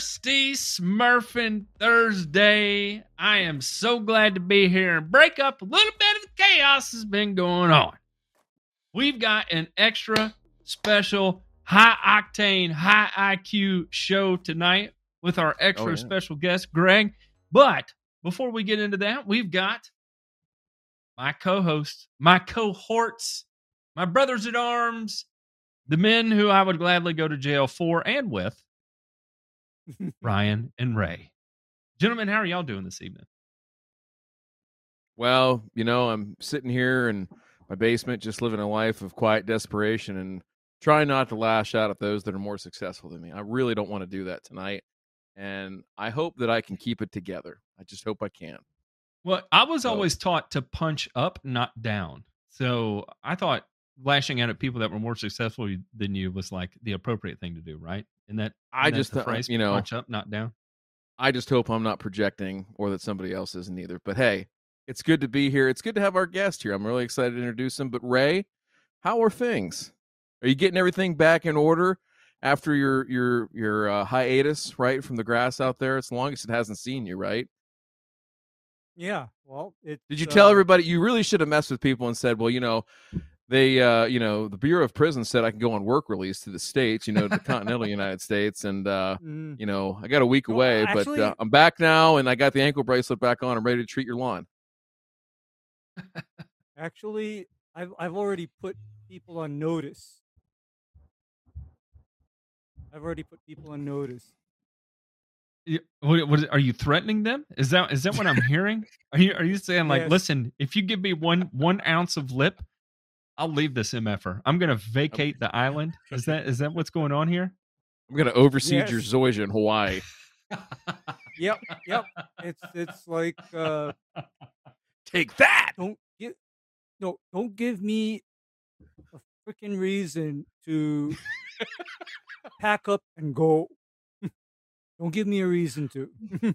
Thirsty Smurfing Thursday. I am so glad to be here and break up a little bit of the chaos that's been going on. We've got an extra special high octane, high IQ show tonight with our extra Oh, yeah. special guest, Greg. But before we get into that, we've got my co hosts, my cohorts, my brothers at arms, the men who I would gladly go to jail for and with, Ryan and Ray. Gentlemen, how are y'all doing this evening? Well, you know, I'm sitting here in my basement, just living a life of quiet desperation and trying not to lash out at those that are more successful than me. I really don't want to do that tonight. And I hope that I can keep it together. I just hope I can. Well, I was So- always taught to punch up, not down. So I thought lashing out at people that were more successful than you was like the appropriate thing to do, right? And that I isn't just, the uh, phrase, you know- punch up, not down. I just hope I'm not projecting or that somebody else isn't either. But hey, it's good to be here. It's good to have our guest here. I'm really excited to introduce him. But Ray, how are things? Are you getting everything back in order after your your your uh, hiatus, right, from the grass out there? It's the longest it hasn't seen you, right? Yeah. Well, it. Did you tell uh, everybody? You really should have messed with people and said, well, you know, they, uh, you know, the Bureau of Prisons said I can go on work release to the states, you know, the continental United States, and uh, mm, you know, I got a week Well, away, but uh, I'm back now, and I got the ankle bracelet back on. I'm ready to treat your lawn. Actually, I've I've already put people on notice. I've already put people on notice. You- What, what, are you threatening them? Is that is that what I'm hearing? Are you are you saying like, Yes. listen, if you give me one one ounce of lip, I'll leave this mf'er. I'm gonna vacate the island. Is that is that what's going on here? I'm gonna oversee your Yes. Zoysia in Hawaii. Yep. Yep. it's it's like uh, Take that. don't give no don't give me a freaking reason to pack up and go. Don't give me a reason to.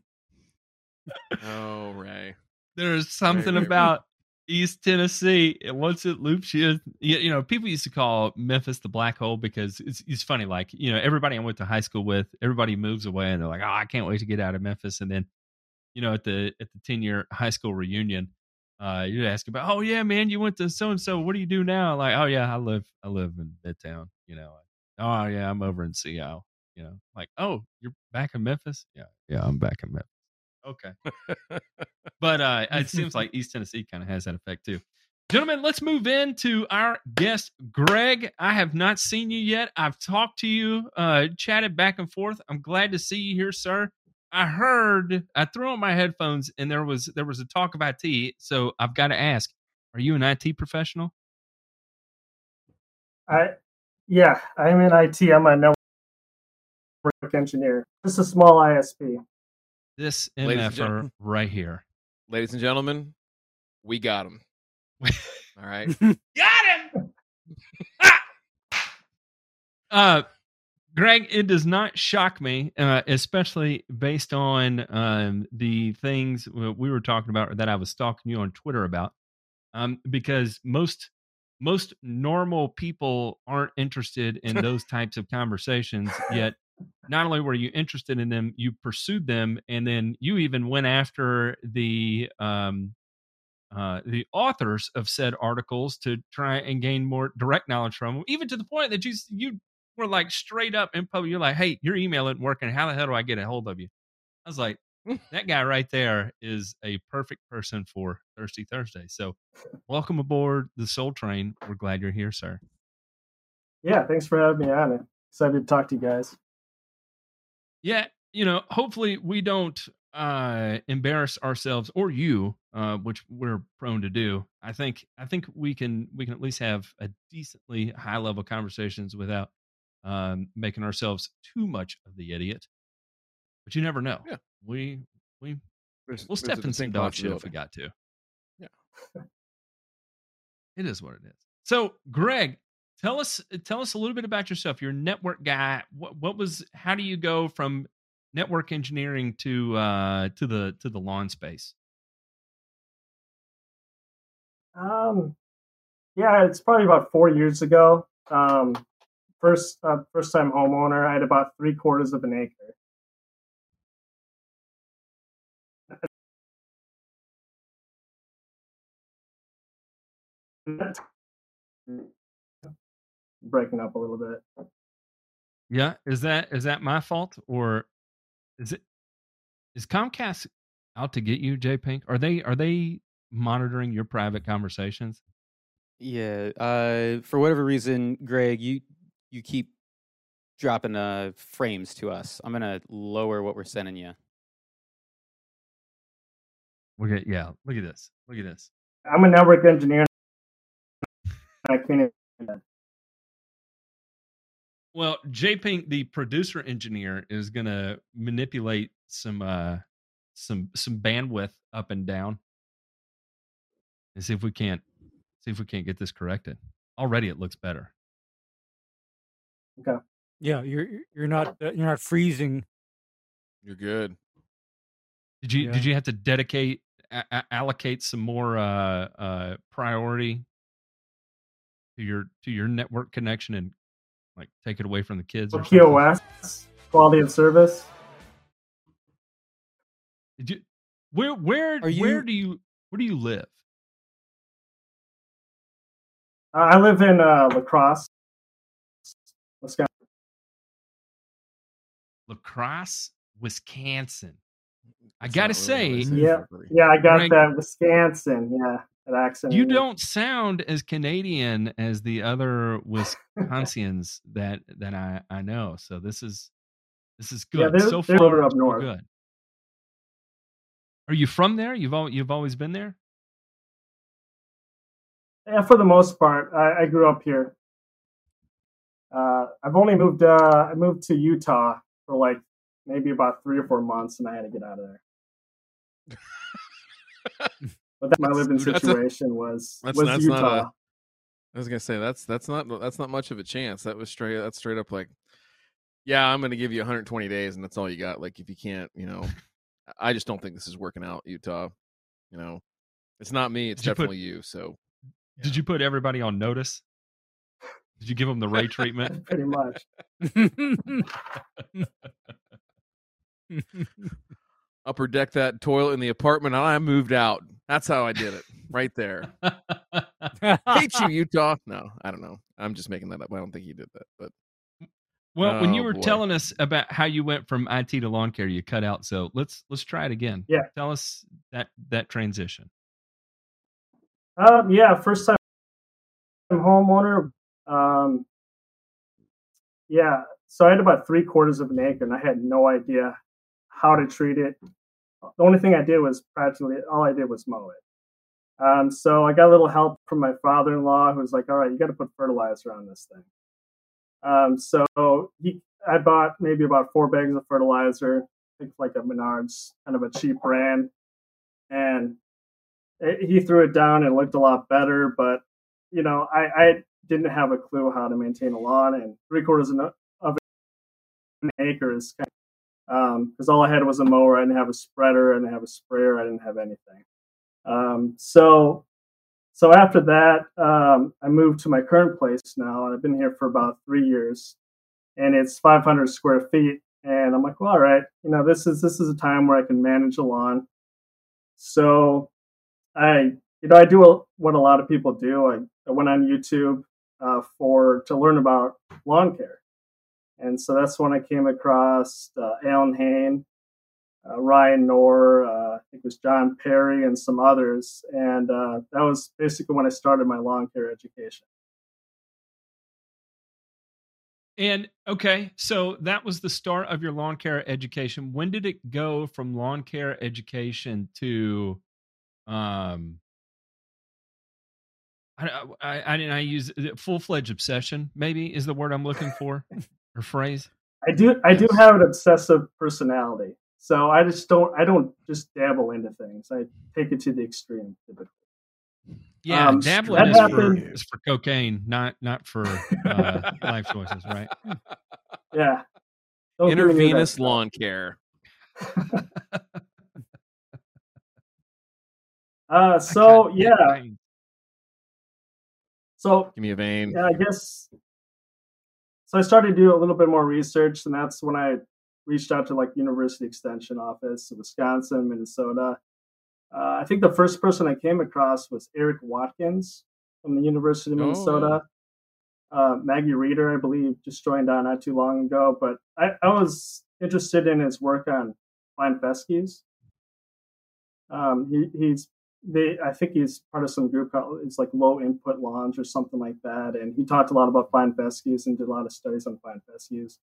Oh, Ray. There's something Right. about East Tennessee. and Once it loops you, you, know, people used to call Memphis the black hole because it's it's funny. Like, you know, everybody I went to high school with, everybody moves away and they're like, oh, I can't wait to get out of Memphis. And then, you know, at the at the 10 year high school reunion, uh, you'd ask about, oh yeah, man, you went to so and so. What do you do now? Like, oh yeah, I live I live in Midtown. You know, oh yeah, I'm over in Seattle. You know, like, oh, you're back in Memphis? Yeah, yeah, I'm back in Memphis. Okay. but uh, it seems like East Tennessee kind of has that effect too. Gentlemen, let's move into our guest, Greg. I have not seen you yet. I've talked to you, uh, chatted back and forth. I'm glad to see you here, sir. I heard I threw on my headphones and there was there was a talk of IT. So I've got to ask: Are you an IT professional? I, yeah, I'm in IT. I'm a network engineer. Just a small ISP. This Ladies and MFR right here. Ladies and gentlemen, we got him. All right. Got him. Ah! uh, Greg, it does not shock me, uh, especially based on um, the things we were talking about that I was stalking you on Twitter about, um, because most most normal people aren't interested in those types of conversations. Yet, not only were you interested in them, you pursued them, and then you even went after the um, uh, the authors of said articles to try and gain more direct knowledge from them, even to the point that you you were like straight up in public. You're like, "Hey, your email isn't working. How the hell do I get a hold of you?" I was like, "That guy right there is a perfect person for Thirsty Thursday." So, welcome aboard the Soul Train. We're glad you're here, sir. Yeah, thanks for having me on it. Excited to talk to you guys. Yeah you know hopefully we don't uh embarrass ourselves or you uh which we're prone to do. I think i think we can we can at least have a decently high level conversations without um making ourselves too much of the idiot. But you never know. Yeah. we we There's- we'll step in some dog shit if we got to. Yeah. it is what it is. So greg tell us uh, tell us a little bit about yourself. You're a network guy. What what was how do you go from network engineering to uh to the to the lawn space? Um yeah, it's probably about 4 years ago. Um first uh, first time homeowner, I had about 3 quarters of an acre. That's- breaking up a little bit. Yeah, is that is that my fault or is it is Comcast out to get you, J Pink? Are they are they monitoring your private conversations? Yeah. Uh, for whatever reason, Greg, you you keep dropping uh frames to us. I'm gonna lower what we're sending you. Look at yeah, look at this. Look at this. I'm a network engineer. I can't. even- Well, J Pink, the producer engineer, is gonna manipulate some uh some some bandwidth up and down and see if we can't see if we can't get this corrected. Already it looks better. Okay. Yeah, you're you're not uh, you're not freezing. You're good. Did you Yeah. did you have to dedicate a- a- allocate some more uh uh priority to your to your network connection and like take it away from the kids or something? Quality of service. Did you where where Are where you- do you where do you live? I live in uh, La Crosse, Wisconsin. La Crosse, Wisconsin. I That's gotta say, really what I said, Yeah. Yeah, I got Greg- that Wisconsin. Yeah, that accent. you don't sound as Canadian as the other Wisconsians that that I I know. So this is this is Yeah, good. they're- so they're far, up north. good. Are you from there? You've al- you've always been there. Yeah, for the most part, I, I grew up here. Uh, I've only moved. Uh, I moved to Utah for like maybe about three or four months, and I had to get out of there. but that's my living That's- situation was that's- was that's not a- Utah. I was gonna say that's that's not that's not much of a chance. That was straight that's straight up like, yeah, I'm gonna give you 120 days and that's all you got. Like if you can't, you know, I just don't think this is working out, Utah. You know, it's not me. It's Did you put- definitely you. So Did you put everybody on notice? Did you give them the Ray treatment? Pretty much. upper deck that toilet in the apartment and I moved out. That's how I did it. Right there. Hate you, Utah. No, I don't know. I'm just making that up. I don't think he did that. But Well, when you Oh, were boy. telling us about how you went from IT to lawn care, you cut out. So let's let's try it again. Yeah. Tell us that that transition. Um, yeah, first time homeowner. Um, yeah, so I had about three quarters of an acre, and I had no idea how to treat it. The only thing I did was practically all I did was mow it. Um, so I got a little help from my father-in-law, who was like, "All right, you got to put fertilizer on this thing." Um, so he, I bought maybe about four bags of fertilizer, I think like a Menards, kind of a cheap brand, and it, he threw it down and it looked a lot better. But you know, I, I didn't have a clue how to maintain a lawn, and three quarters of an- acre is kind because all I had was a mower. I didn't have a spreader. I didn't have a sprayer. I didn't have anything. Um, so, so after that, um, I moved to my current place now, and I've been here for about three years, and it's 500 square feet. And I'm like, well, all right, you know, this is this is a time where I can manage a lawn. So, I, you know, I do what a lot of people do. I, I went on YouTube uh, for to learn about lawn care. And so that's when I came across uh, Allyn Hane, uh, Ryan Knorr, uh, I think it was John Perry, and some others. And uh, that was basically when I started my lawn care education. And okay, so that was the start of your lawn care education. When did it go from lawn care education to um I I, I didn't I use full fledged obsession, maybe is the word I'm looking for or phrase. I do I do have an obsessive personality, so I just don't I don't just dabble into things. I take it to the extreme typically. Yeah, Um, dabbling that is for, is for cocaine, not not for uh, life choices, right? Yeah. Don't get me near that intravenous lawn care. Uh, so yeah, so Give me a vein. yeah, I guess. So I started to do a little bit more research, and that's when I reached out to like University Extension Office, of Wisconsin, Minnesota. Uh, I think the first person I came across was Eric Watkins from the University of Oh. Minnesota. Uh, Maggie Reiter, I believe, just joined on not too long ago. But I, I was interested in his work on fine fescues. Um, he, he's they I think he's part of some group called it's like low input lawns or something like that. And he talked a lot about fine fescues and did a lot of studies on fine fescues.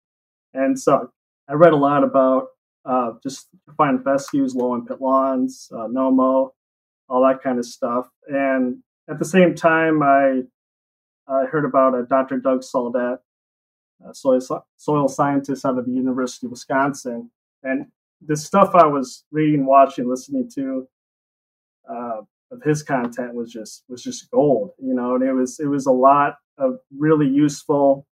And so I read a lot about uh, just fine fescues, low input lawns, uh, NOMO, all that kind of stuff. And at the same time, I I heard about a Dr. Doug Soldat, soil, soil scientist out of the University of Wisconsin. And the stuff I was reading, watching, listening to uh, of his content was just was just gold, you know. And it was it was a lot of really useful,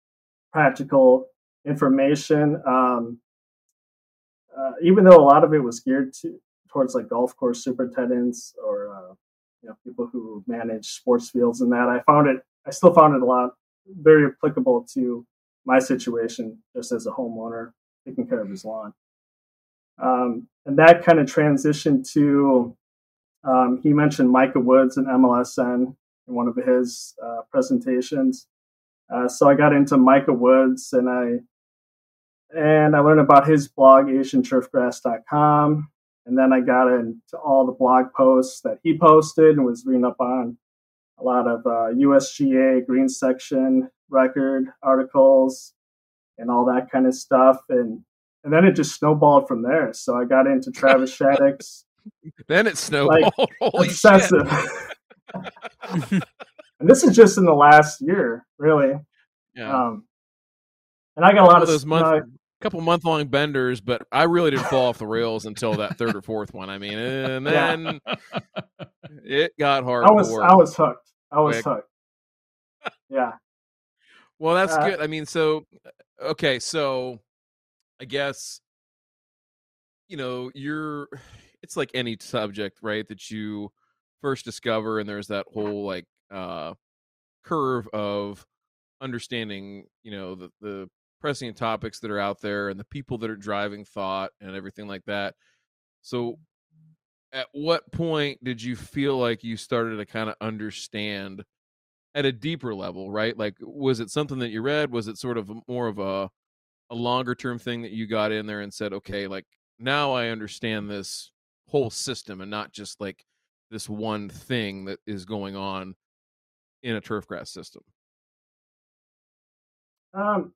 practical information. Um, uh, even though a lot of it was geared to towards like golf course superintendents or uh, you know people who manage sports fields and that, I found it. I still found it a lot very applicable to my situation just as a homeowner taking care of his lawn. Um, and that kind of transitioned to um, he mentioned Micah Woods and MLSN in one of his uh, presentations. Uh, so I got into Micah Woods and I and I learned about his blog AsianTurfGrass.com. And then I got into all the blog posts that he posted and was reading up on a lot of uh, USGA green section record articles and all that kind of stuff. And and then it just snowballed from there. So I got into Travis Shaddox's Then it snowballed. Holy shit. obsessive. and this is just in the last year, really. Yeah. Um, and I got a lot of those month, uh, couple month long benders, but I really didn't fall off the rails until that third or fourth one. I mean, and Yeah. then it got hard. I was I was hooked. I was Quick. hooked. Yeah. Well, that's Uh, good. I mean, so okay, so I guess you know you're. It's like any subject, right? That you first discover, and there's that whole like uh curve of understanding, you know, the the pressing topics that are out there and the people that are driving thought and everything like that. So, at what point did you feel like you started to kind of understand? at a deeper level, right? Like, was it something that you read? Was it sort of more of a a longer term thing that you got in there and said, okay, like now I understand this whole system and not just like this one thing that is going on in a turf grass system. Um,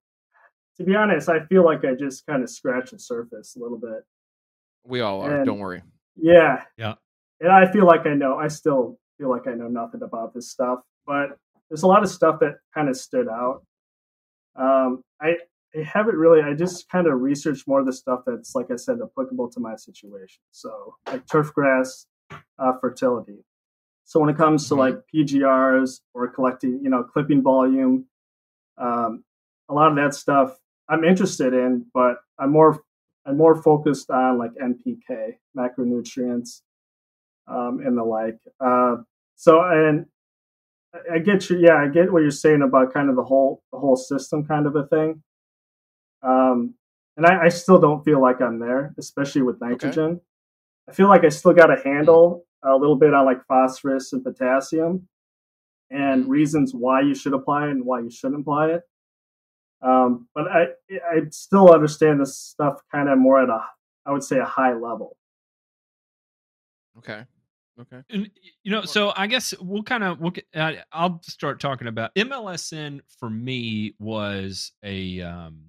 to be honest, I feel like I just kind of scratched the surface a little bit. We all are. And- don't worry. Yeah. Yeah. And I feel like I know, I still feel like I know nothing about this stuff, but there's a lot of stuff that kind of stood out. Um, I, I haven't really, I just kind of researched more of the stuff that's, like I said, applicable to my situation. So, like turf grass uh, fertility. So, when it comes to Mhm. like PGRs or collecting, you know, clipping volume, um, a lot of that stuff I'm interested in, but I'm more I'm more focused on like NPK, macronutrients, um, and the like. Uh, so and I- I get you. Yeah, I get what you're saying about kind of the whole the whole system kind of a thing. Um, and I, I still don't feel like I'm there, especially with nitrogen. I feel like I still got a handle a little bit on like phosphorus and potassium, and reasons why you should apply it and why you shouldn't apply it. Um, but I I still understand this stuff kind of more at a I would say a high level. Okay. Okay. And you know, so I guess we'll kind of we'll, get- uh, I'll start talking about MLSN for me was a um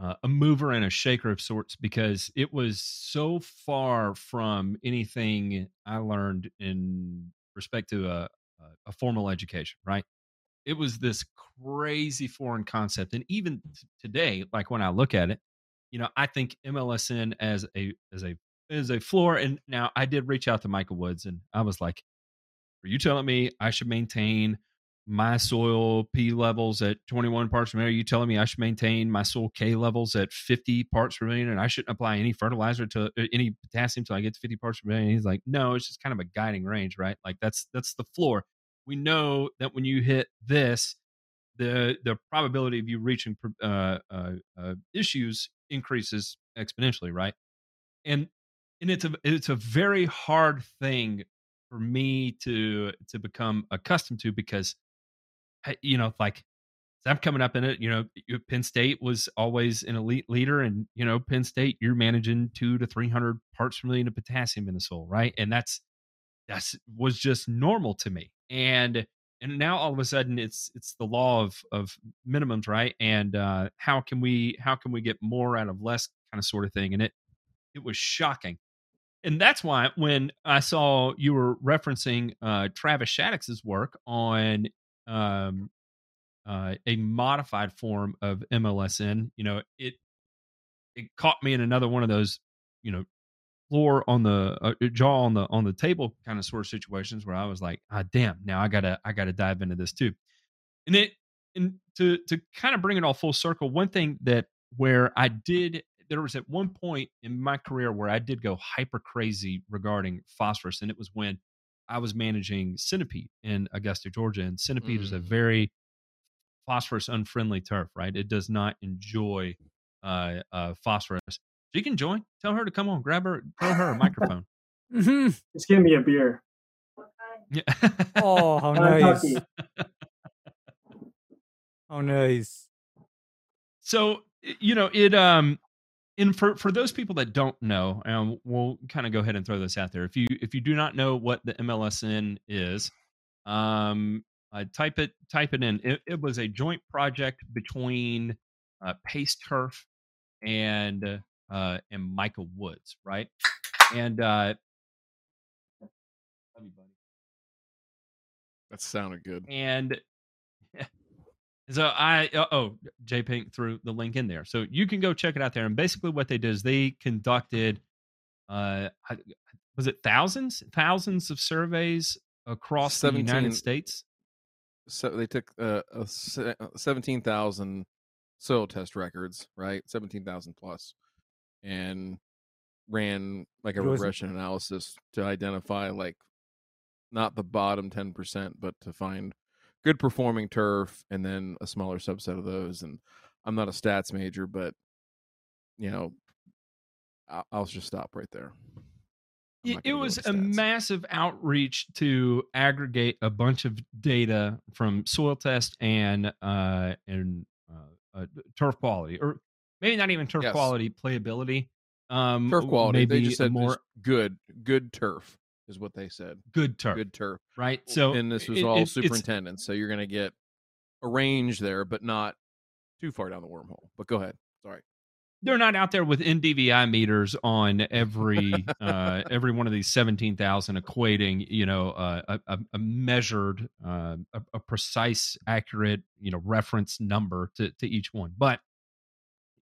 uh, a mover and a shaker of sorts because it was so far from anything I learned in respect to a a, formal education, right? It was this crazy foreign concept, and even t- today, like when I look at it, you know, I think MLSN as a as a as a floor. And now I did reach out to Michael Woods, and I was like, "Are you telling me I should maintain my soil P levels at 21 parts per million? You telling me I should maintain my soil K levels at 50 parts per million, and I shouldn't apply any fertilizer to uh, any potassium till I get to 50 parts per million?" He's like, "No, it's just kind of a guiding range, right? Like that's that's the floor. We know that when you hit this." the the probability of you reaching uh, uh, uh, issues increases exponentially, right? And and it's a it's a very hard thing for me to to become accustomed to because you know like I'm coming up in it. You know, Penn State was always an elite leader, and you know, Penn State, you're managing two to three hundred parts per million of potassium in the soil, right? And that's that's was just normal to me. And and now all of a sudden, it's it's the law of of minimums, right? And uh, how can we how can we get more out of less, kind of sort of thing? And it it was shocking. And that's why when I saw you were referencing uh, Travis Shaddox's work on um, uh, a modified form of MLSN, you know, it it caught me in another one of those, you know, floor on the uh, jaw on the on the table kind of sort of situations where I was like, ah, damn, now I gotta I gotta dive into this too. And it and to to kind of bring it all full circle, one thing that where I did there was at one point in my career where I did go hyper crazy regarding phosphorus, and it was when I was managing Centipede in Augusta, Georgia, and Centipede mm. is a mm. very phosphorus unfriendly turf, right? It does not enjoy uh, uh, phosphorus. So you can join. Tell her to come on. Grab her. Throw her a microphone. mm-hmm. Just give me a beer. Yeah. oh, how nice. how nice. So you know it. Um, and for for those people that don't know, um, we'll kind of go ahead and throw this out there. If you if you do not know what the MLSN is, um, uh, type it type it in. It, it, was a joint project between uh, Pace Turf and uh, and Michael Woods, right? And uh, that sounded good. And so I uh, oh J Pink threw the link in there, so you can go check it out there. And basically, what they did is they conducted, uh, was it thousands, thousands of surveys across 17, the United States so they took uh, uh 17,000 soil test records, right? 17,000 plus, and ran like a regression analysis to identify like not the bottom 10%, but to find good performing turf and then a smaller subset of those. And I'm not a stats major, but you know, I'll, I'll just stop right there it was a massive outreach to aggregate a bunch of data from soil test and uh, and uh, uh, turf quality, or maybe not even turf yes. quality, playability. Um, turf quality. Maybe they just said more good, good turf is what they said. Good turf, good turf. Right. So, and this was it, all it, superintendents. So you're going to get a range there, but not too far down the wormhole. But go ahead. Sorry they're not out there with NDVI meters on every uh, every one of these seventeen thousand, equating you know uh, a, a, measured, uh, a, a, precise, accurate you know reference number to to each one. But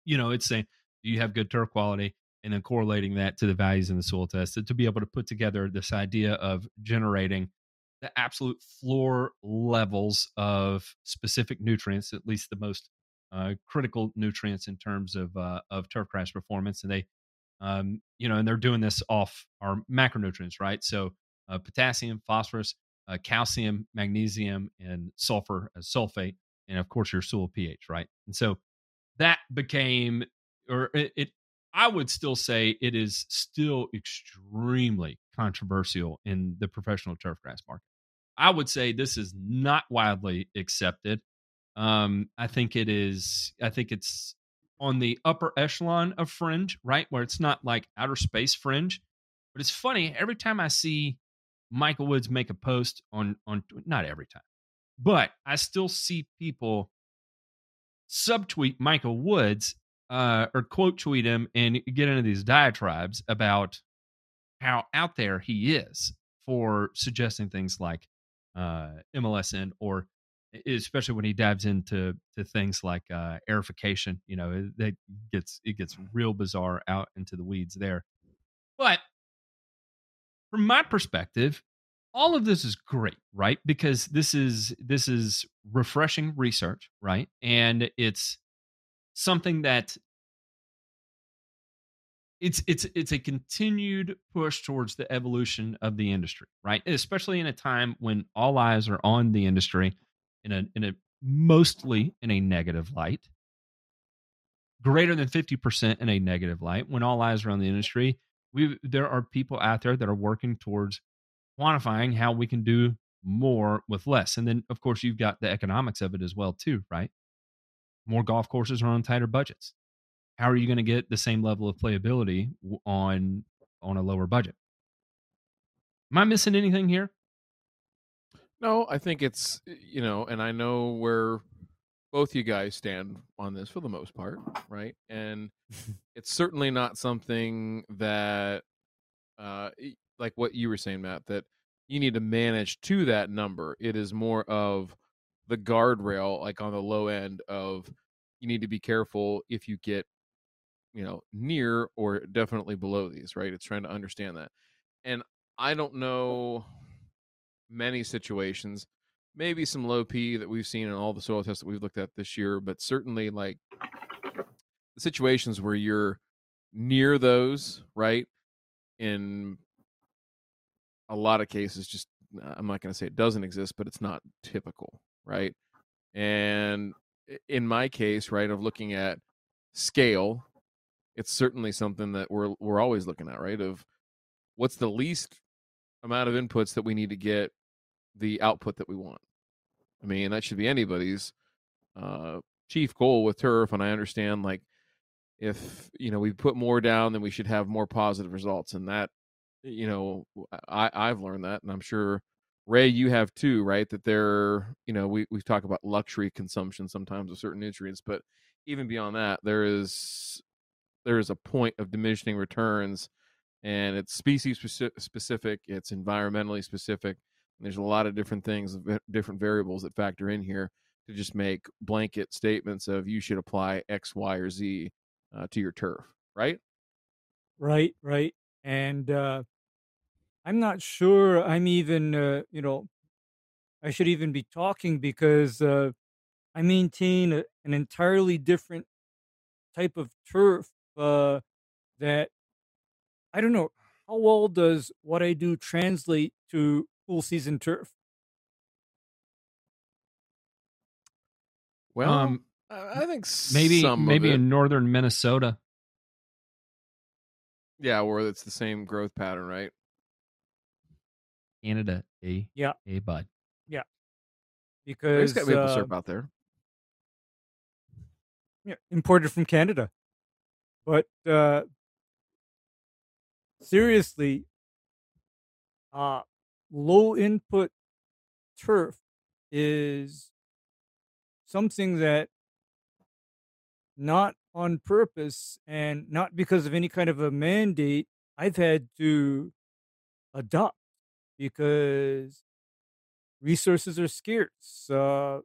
you know, it's saying do you have good turf quality, and then correlating that to the values in the soil test to, to be able to put together this idea of generating the absolute floor levels of specific nutrients, at least the most uh, critical nutrients in terms of uh, of turfgrass performance, and they, um, you know, and they're doing this off our macronutrients, right? So uh, potassium, phosphorus, uh, calcium, magnesium, and sulfur as sulfate, and of course your soil pH, right? And so that became, or it, it I would still say it is still extremely controversial in the professional turfgrass market. I would say this is not widely accepted. Um, I think it is. I think it's on the upper echelon of fringe, right, where it's not like outer space fringe. But it's funny every time I see Michael Woods make a post on on not every time, but I still see people subtweet Michael Woods uh, or quote tweet him and get into these diatribes about how out there he is for suggesting things like uh, MLSN or especially when he dives into to things like uh, aerification. You know, that gets it gets real bizarre out into the weeds there. But from my perspective, all of this is great, right? Because this is this is refreshing research, right? And it's something that it's it's it's a continued push towards the evolution of the industry, right? Especially in a time when all eyes are on the industry in a in a mostly in a negative light, greater than 50% in a negative light. When all eyes are on the industry, we there are people out there that are working towards quantifying how we can do more with less. And then, of course, you've got the economics of it as well, too, right? More golf courses are on tighter budgets. How are you going to get the same level of playability on on a lower budget? Am I missing anything here? No, I think it's you know, and I know where both you guys stand on this for the most part, right? And it's certainly not something that uh like what you were saying, Matt, that you need to manage to that number. It is more of the guardrail, like on the low end of you need to be careful if you get, you know, near or definitely below these, right? It's trying to understand that. And I don't know many situations, maybe some low P that we've seen in all the soil tests that we've looked at this year, but certainly like the situations where you're near those, right? In a lot of cases, just uh, I'm not going to say it doesn't exist, but it's not typical, right? And in my case, right, of looking at scale, it's certainly something that we're we're always looking at, right? Of what's the least amount of inputs that we need to get the output that we want. I mean, that should be anybody's uh, chief goal with turf. And I understand, like, if you know we put more down, then we should have more positive results. And that, you know, I I've learned that, and I'm sure Ray, you have too, right? That there, you know, we we talk about luxury consumption sometimes of certain nutrients, but even beyond that, there is there is a point of diminishing returns and it's species specific it's environmentally specific there's a lot of different things different variables that factor in here to just make blanket statements of you should apply x y or z uh, to your turf right right right and uh i'm not sure i'm even uh, you know i should even be talking because uh i maintain a, an entirely different type of turf uh that I don't know how well does what I do translate to full season turf. Well, um, I think maybe maybe in northern Minnesota. Yeah, where it's the same growth pattern, right? Canada, a yeah, a bud. Yeah, because got maple uh, syrup out there. Yeah, imported from Canada, but uh, seriously, uh, low input turf is something that not on purpose and not because of any kind of a mandate I've had to adopt because resources are scarce. Uh,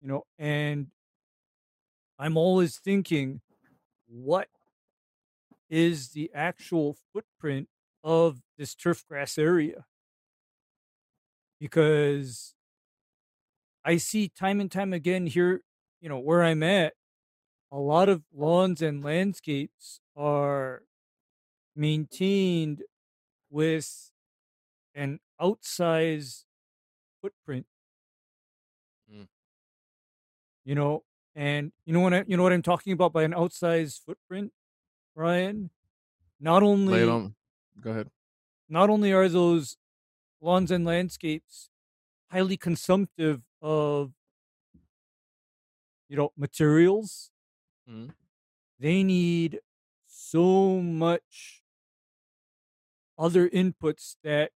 you know, and I'm always thinking, what is the actual footprint of this turf grass area. Because I see time and time again here, you know, where I'm at, a lot of lawns and landscapes are maintained with an outsized footprint. Mm. You know, and you know what I, you know what I'm talking about by an outsized footprint? Ryan, not only on. Go ahead. not only are those lawns and landscapes highly consumptive of you know materials, Mhm. they need so much other inputs that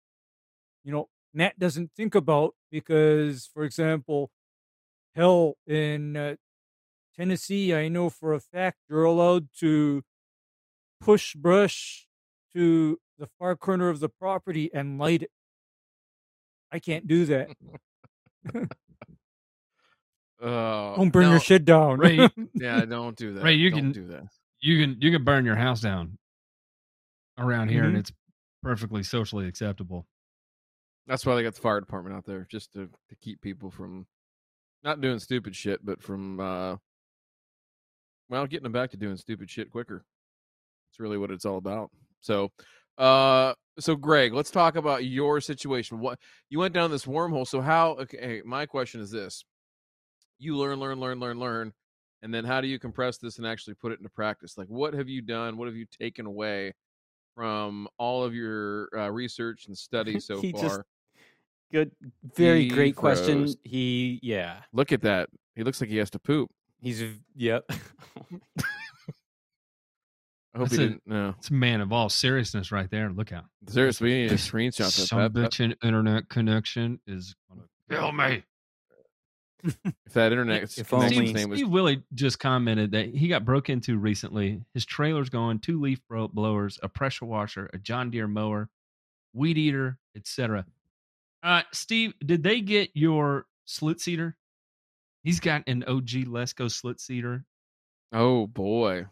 you know Matt doesn't think about because, for example, hell in uh, Tennessee, I know for a fact you're allowed to push brush to the far corner of the property and light it. I can't do that. Uh, don't burn no, your shit down. Ray, yeah, don't do that. Ray, you don't can do that. You can you can burn your house down around here, Mhm. and it's perfectly socially acceptable. That's why they got the fire department out there, just to to keep people from not doing stupid shit, but from uh, well, getting them back to doing stupid shit quicker. It's really what it's all about. So, uh, so Greg, let's talk about your situation. What you went down this wormhole. So how? Okay, my question is this: You learn, learn, learn, learn, learn, and then how do you compress this and actually put it into practice? Like, what have you done? What have you taken away from all of your uh, research and study so He far. just- Good, very He great question. He, yeah, Look at that. He looks like he has to poop. he's yep. I hope That's he a- didn't. No, It's a man of all seriousness right there. Look out. seriously, we need a This screenshot Some of that. that. bitchin' internet connection is gonna kill me. If that internet If connection's only- Steve, name was Steve Willie just commented that he got broke into recently. His trailer's going, two leaf blowers, a pressure washer, a John Deere mower, weed eater, etc. Uh, Steve, did they get your slit seeder? He's got an OG Lesco slit seeder. Oh boy.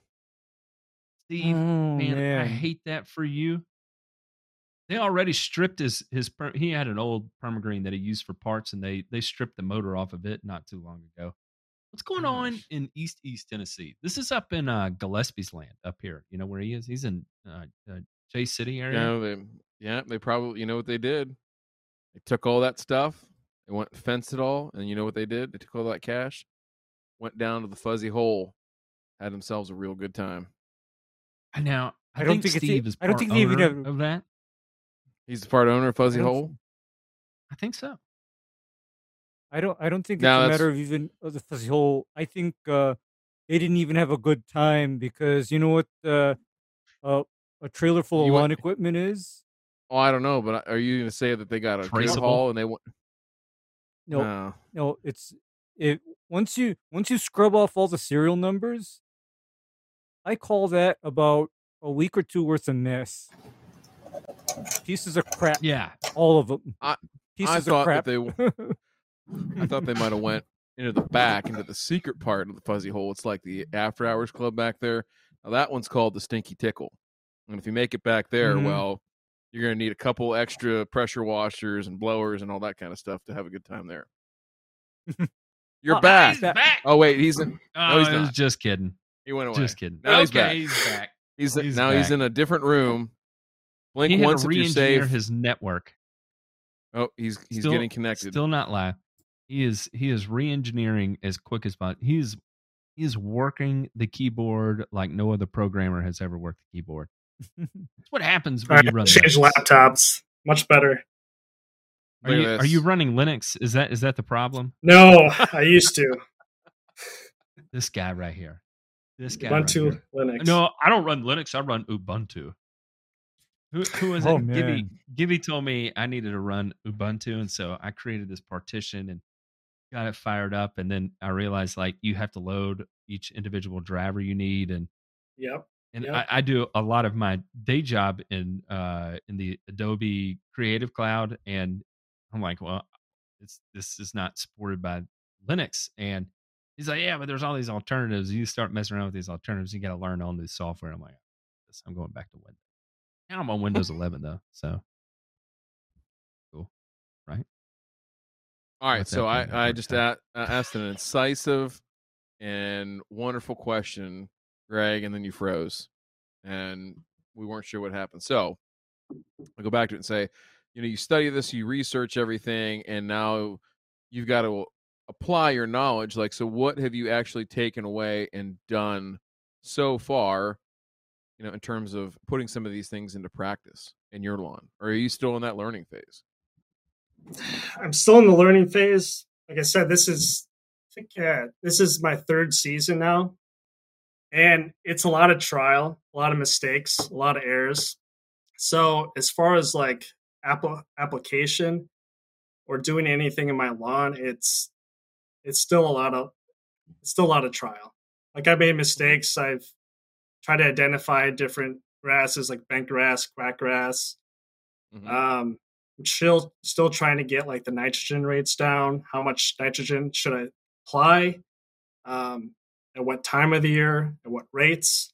Steve, Oh, man, I hate that for you. They already stripped his his. per- He had an old permagreen that he used for parts, and they they stripped the motor off of it not too long ago. What's going on in East East Tennessee? This is up in uh, Gillespie's land up here. You know where he is? He's in uh, uh, J City area. Yeah, they yeah, they probably you know what they did? They took all that stuff, they went and fenced it all, and you know what they did? They took all that cash, went down to the fuzzy hole, had themselves a real good time. And now I, I don't think, think it's Steve is. I don't part think they even owner of that. He's the part owner of Fuzzy I Hole. I think so. I don't. I don't think No, it's a matter of even of the fuzzy hole. I think uh, they didn't even have a good time because you know what uh, uh, a trailer full of You lawn want- equipment is. Oh, I don't know, but are you going to say that they got a good Traceable? haul and they went? No, No. no. It's it once you once you scrub off all the serial numbers. I call that about a week or two worth of mess. Pieces of crap, Yeah, all of them. I- Pieces I thought that they. I thought they might have went into the back, into the secret part of the fuzzy hole. It's like the after hours club back there. Now that one's called the Stinky Tickle, and if you make it back there, Mhm. well, you're going to need a couple extra pressure washers and blowers and all that kind of stuff to have a good time there. You're Oh, back. He's back. Oh wait, he's in, Oh, he's not. just kidding. he went away. Just kidding. Now he's back. he's back. He's, oh, he's now he's in a different room. Blink he had once to if you're re-engineer safe. his network. oh, he's he's Still- getting connected. Still not live. He is he is re-engineering as quick as possible. He is he is working the keyboard like no other programmer has ever worked the keyboard. That's what happens when right, you run. change Linux. laptops. Much better. Are you, are you running Linux? Is that is that the problem? No, I used to. This guy right here. This guy. Ubuntu here. Linux. No, I don't run Linux. I run Ubuntu. Who, who was Oh, it? Gibby. Gibby told me I needed to run Ubuntu, and so I created this partition and got it fired up. And then I realized like you have to load each individual driver you need, and Yep. And Yep. I, I do a lot of my day job in uh in the Adobe Creative Cloud, and I'm like, well, it's this is not supported by Linux, and he's like, yeah, but there's all these alternatives. You start messing around with these alternatives, you got to learn all new software. I'm like, I'm going back to Windows. Now I'm on Windows 11 though, so cool, right? All right, What's so I, I just a- uh, asked an incisive and wonderful question, Greg, and then you froze, and we weren't sure what happened. So I'll go back to it and say, you know, you study this, you research everything, and now you've got to apply your knowledge. Like, so what have you actually taken away and done so far? You know, in terms of putting some of these things into practice in your lawn, or are you still in that learning phase? I'm still in the learning phase. Like I said, this is I think yeah, this is my third season now. And it's a lot of trial, a lot of mistakes, a lot of errors. So as far as like apple application or doing anything in my lawn, it's it's still a lot of it's still a lot of trial. Like I made mistakes. I've tried to identify different grasses like bent grass, quack grass, Mhm. um, I'm still still trying to get like the nitrogen rates down. How much nitrogen should I apply? Um, at what time of the year? At what rates?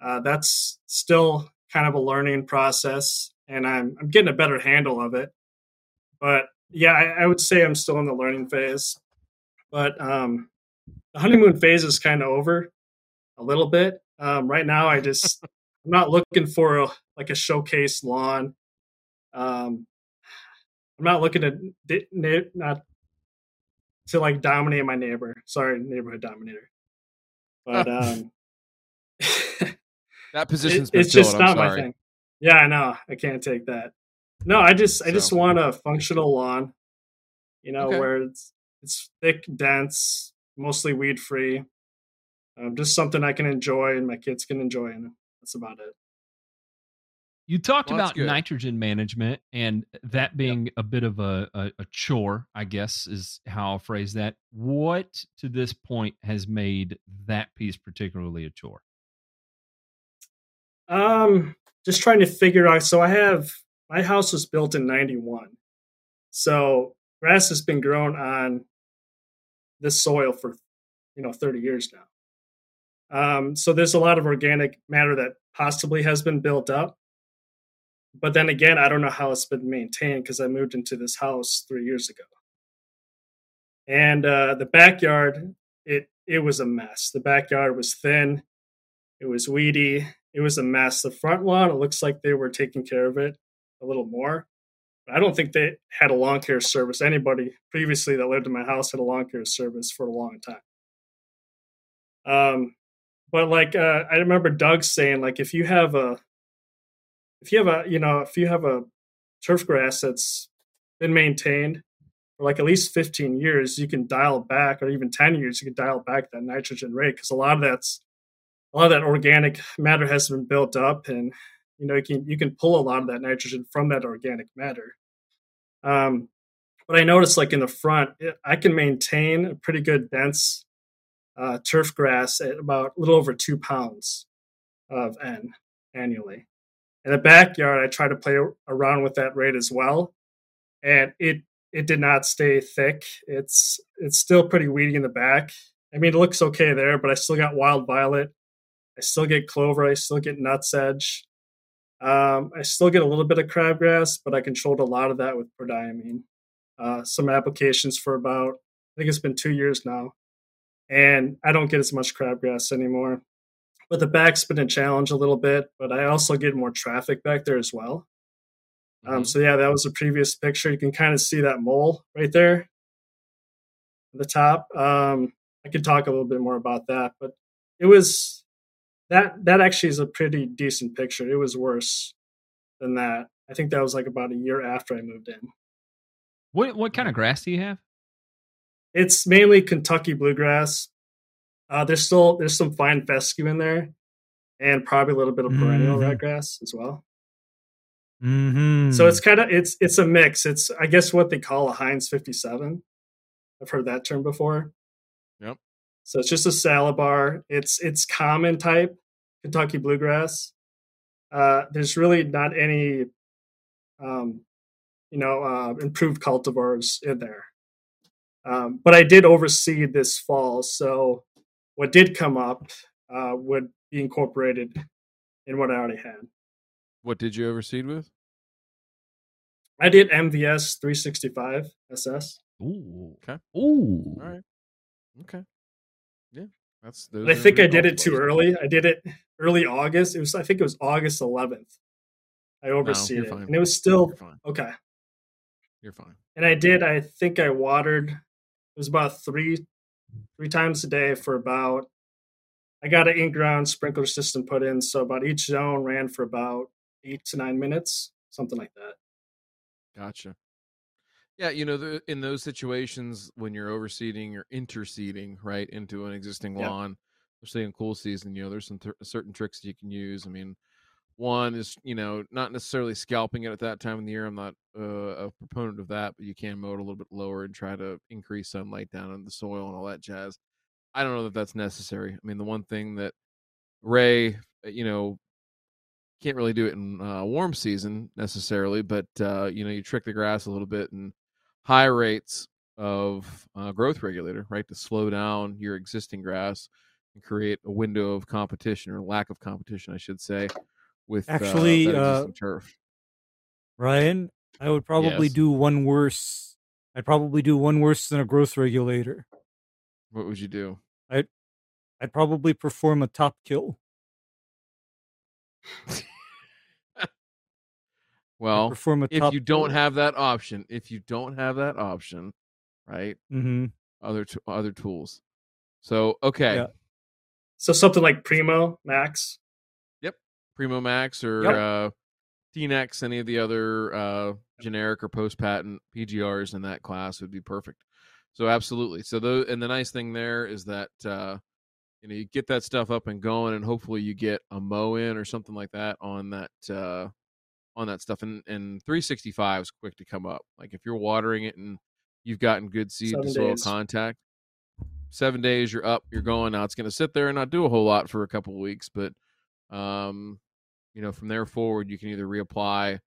Uh, that's still kind of a learning process, and I'm I'm getting a better handle of it. But yeah, I, I would say I'm still in the learning phase. But um, the honeymoon phase is kind of over a little bit. Um, right now, I just I'm not looking for a, like a showcase lawn. Um, I'm not looking to not to like dominate my neighbor. Sorry, neighborhood dominator. But um, That it- position's been it's just filled, not my thing. Yeah, I know. I can't take that. No, I just I just want a functional lawn. You know, Okay. where it's it's thick, dense, mostly weed free. Um, just something I can enjoy and my kids can enjoy, and that's about it. You talked Well, about nitrogen management and that being a bit of a, a, a chore, I guess is how I'll phrase that. What to this point has made that piece particularly a chore? Um, just trying to figure out. So I have my house was built in '91, so grass has been grown on this soil for you know 30 years now. Um, so there's a lot of organic matter that possibly has been built up. But then again, I don't know how it's been maintained because I moved into this house three years ago. And uh, the backyard, it it was a mess. The backyard was thin, it was weedy, it was a mess. The front lawn, it looks like they were taking care of it a little more. I don't think they had a lawn care service. Anybody previously that lived in my house had a lawn care service for a long time. Um, but like uh, I remember Doug saying, like if you have a, if you have a, you know, if you have a turf grass that's been maintained for like at least 15 years, you can dial back, or even 10 years, you can dial back that nitrogen rate because a lot of that's a lot of that organic matter has been built up, and you know you can you can pull a lot of that nitrogen from that organic matter. Um, but I noticed like in the front, it, I can maintain a pretty good dense uh, turf grass at about a little over two pounds of N annually. In the backyard, I try to play around with that rate as well, and it it did not stay thick. It's it's still pretty weedy in the back. I mean, it looks okay there, but I still got wild violet. I still get clover. I still get nutsedge. Um, I still get a little bit of crabgrass, but I controlled a lot of that with prodiamine. Uh, some applications for about I think it's been two years now, and I don't get as much crabgrass anymore. But the back's been a challenge a little bit, but I also get more traffic back there as well. Um, Mhm. so yeah, that was a previous picture. You can kind of see that mole right there at the top. Um, I could talk a little bit more about that, but it was that that actually is a pretty decent picture. It was worse than that. I think that was like about a year after I moved in. What what kind of grass do you have? It's mainly Kentucky bluegrass. Uh, there's still there's some fine fescue in there, and probably a little bit of perennial Mhm. ryegrass as well. Mm-hmm. So it's kind of it's it's a mix. It's I guess what they call a Heinz 57. I've heard that term before. Yep. So it's just a salad bar. It's it's common type Kentucky bluegrass. Uh, there's really not any, um, you know, uh, improved cultivars in there. Um, but I did oversee this fall, so what did come up uh, would be incorporated in what I already had. What did you overseed with? I did MVS 365 SS. Ooh. Okay. Ooh. All right. Okay. Yeah. That's those I think I did it too cultivars. early. I did it early August. It was I think it was August 11th. I overseed you're it, fine. and it was still You're fine. okay. You're fine. And I did. I think I watered. It was about three three times a day for about. I got an in-ground sprinkler system put in, so about each zone ran for about eight to nine minutes, something like that. Gotcha. Yeah, you know, the, in those situations when you're overseeding or interseeding right into an existing Yeah. lawn, especially in cool season, you know, there's some th- certain tricks you can use. I mean, one is you know not necessarily scalping it at that time of the year. I'm not uh, a proponent of that, but you can mow it a little bit lower and try to increase sunlight down in the soil and all that jazz. I don't know that that's necessary. I mean, the one thing that Ray, uh, you know, can't really do it in uh, warm season necessarily, but uh, you know, you trick the grass a little bit and high rates of uh, growth regulator, right, to slow down your existing grass and create a window of competition or lack of competition, I should say, with Actually, uh, uh, turf. Ryan, I would probably Yes. do one worse. I'd probably do one worse than a growth regulator. What would you do? I'd probably perform a top kill. I'd Well, perform a if top you don't kill. have that option, if you don't have that option, right, Mhm. other t- other tools. So okay, Yeah. So something like Primo Max. Primo Max or Yep. uh, T-Nex, any of the other uh, generic or post patent PGRs in that class would be perfect. So absolutely. So the and the nice thing there is that uh, you know you get that stuff up and going, and hopefully you get a mow in or something like that on that uh, on that stuff. And and 365 is quick to come up. Like if you're watering it and you've gotten good seed Seven to soil days. contact, seven days you're up, you're going. Now it's going to sit there and not do a whole lot for a couple of weeks, but um, you know from there forward you can either reapply,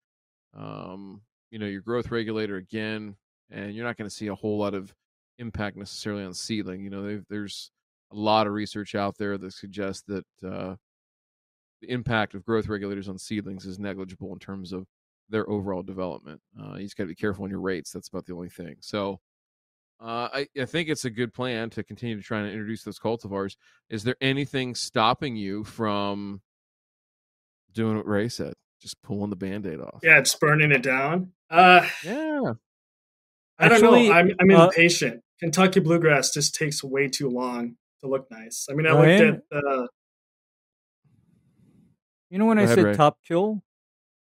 um, you know your growth regulator again, and you're not going to see a whole lot of impact necessarily on seedling. You know there's a lot of research out there that suggests that uh, the impact of growth regulators on seedlings is negligible in terms of their overall development. Uh, you just got to be careful on your rates. That's about the only thing. So uh, I, I think it's a good plan to continue to try and introduce those cultivars. Is there anything stopping you from doing what Ray said? Just pulling the band aid off. Yeah, it's burning it down. Uh, Yeah. I don't Actually, know. I'm, I'm uh, impatient. Kentucky bluegrass just takes way too long to look nice. I mean, I Ryan? looked at uh, You know when Go I ahead, said Ray. top kill,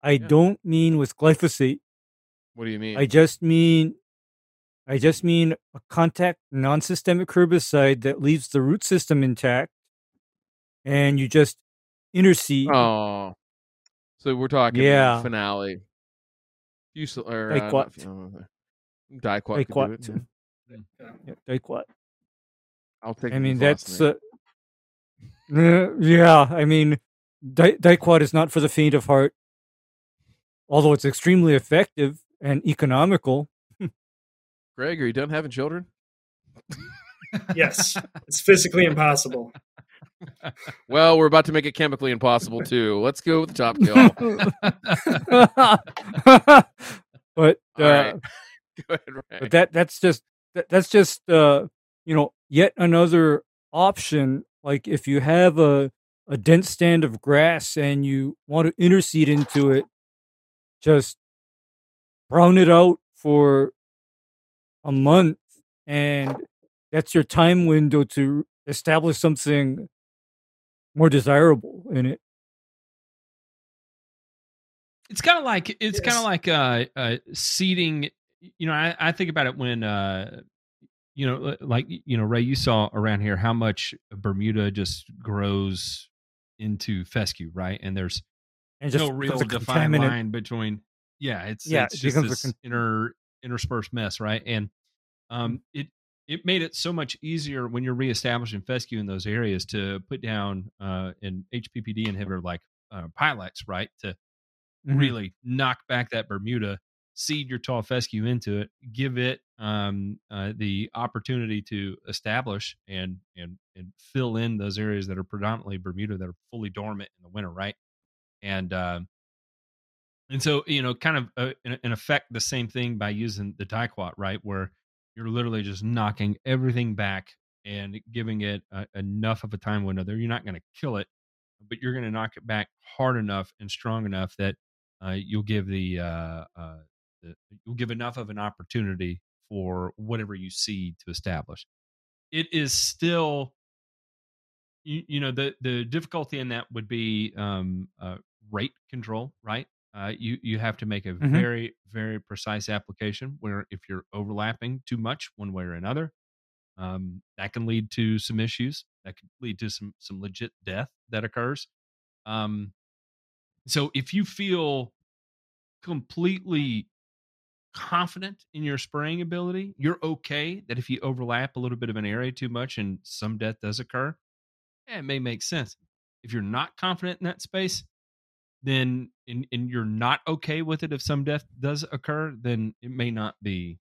I Yeah. don't mean with glyphosate. What do you mean? I just mean I just mean a contact non-systemic herbicide that leaves the root system intact and you just interseed. oh. So we're talking Yeah. finale. Fusel, or, Diquat. not fu- uh, Diquat. could do Diquat. yeah. Yeah, Diquat. I'll take I mean that's uh, yeah, I mean Di- Diquat is not for the faint of heart. Although it's extremely effective and economical. Greg, are you done having children? yes, it's physically impossible. Well, we're about to make it chemically impossible too. Let's go with the top kill. but uh, right. Ahead, but that that's just that, that's just uh you know yet another option like if you have a a dense stand of grass and you want to interseed into it just brown it out for a month and that's your time window to establish something more desirable in it. It's kind of like it's kind of like uh, uh seeding you know I, I think about it when uh you know like you know ray you saw around here how much bermuda just grows into fescue right? And there's and just no real defined line between yeah it's Yeah, it's it just this con- inter interspersed mess right? And um it it made it so much easier when you're reestablishing fescue in those areas to put down uh an hppd inhibitor like uh, Pylex right? To Mhm. really knock back that bermuda seed your tall fescue into it give it um uh, the opportunity to establish and and and fill in those areas that are predominantly bermuda that are fully dormant in the winter right? And um and so you know kind of uh, in, in effect the same thing by using the diquat right? Where you're literally just knocking everything back and giving it uh, enough of a time window there you're not going to kill it but you're going to knock it back hard enough and strong enough that uh, you'll give the, uh, uh, the you'll give enough of an opportunity for whatever you see to establish it is still you, you know the the difficulty in that would be um, uh, rate control, right? Uh, you you have to make a Mhm. very very precise application where if you're overlapping too much one way or another, um, that can lead to some issues. That could lead to some some legit death that occurs. Um, so if you feel completely confident in your spraying ability, you're okay that if you overlap a little bit of an area too much and some death does occur, yeah, it may make sense. If you're not confident in that space, then and, and you're not okay with it if some death does occur, then it may not be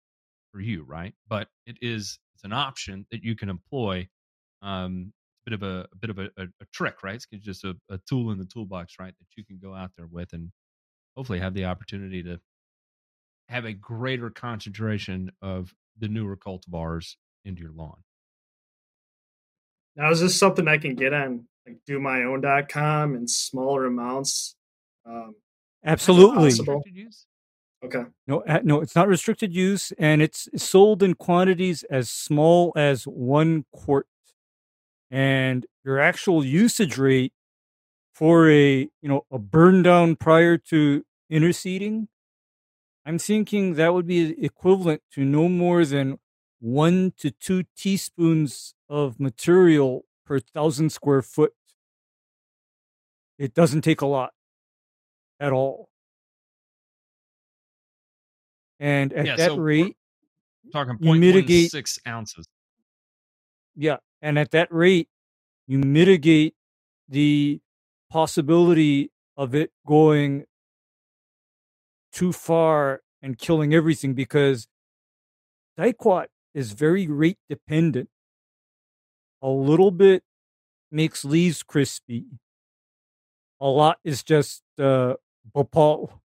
for you, right? But it is it's an option that you can employ. Um, it's a bit of a, a bit of a, a, a trick, right? It's just a, a tool in the toolbox, right? That you can go out there with and hopefully have the opportunity to have a greater concentration of the newer cultivars into your lawn. Now, is this something I can get on like domyown.com in smaller amounts? Um, Absolutely. possible. Restricted use? okay. No, no, it's not restricted use, and it's sold in quantities as small as one quart. And your actual usage rate for a you know a burn down prior to interseeding, I'm thinking that would be equivalent to no more than one to two teaspoons of material per thousand square foot. It doesn't take a lot at all. And at Yeah, that so rate, Talking You point mitigate- six ounces. yeah, and at that rate, you mitigate the possibility of it going too far and killing everything because diquat is very rate dependent. A little bit makes leaves crispy. A lot is just uh, bhopal.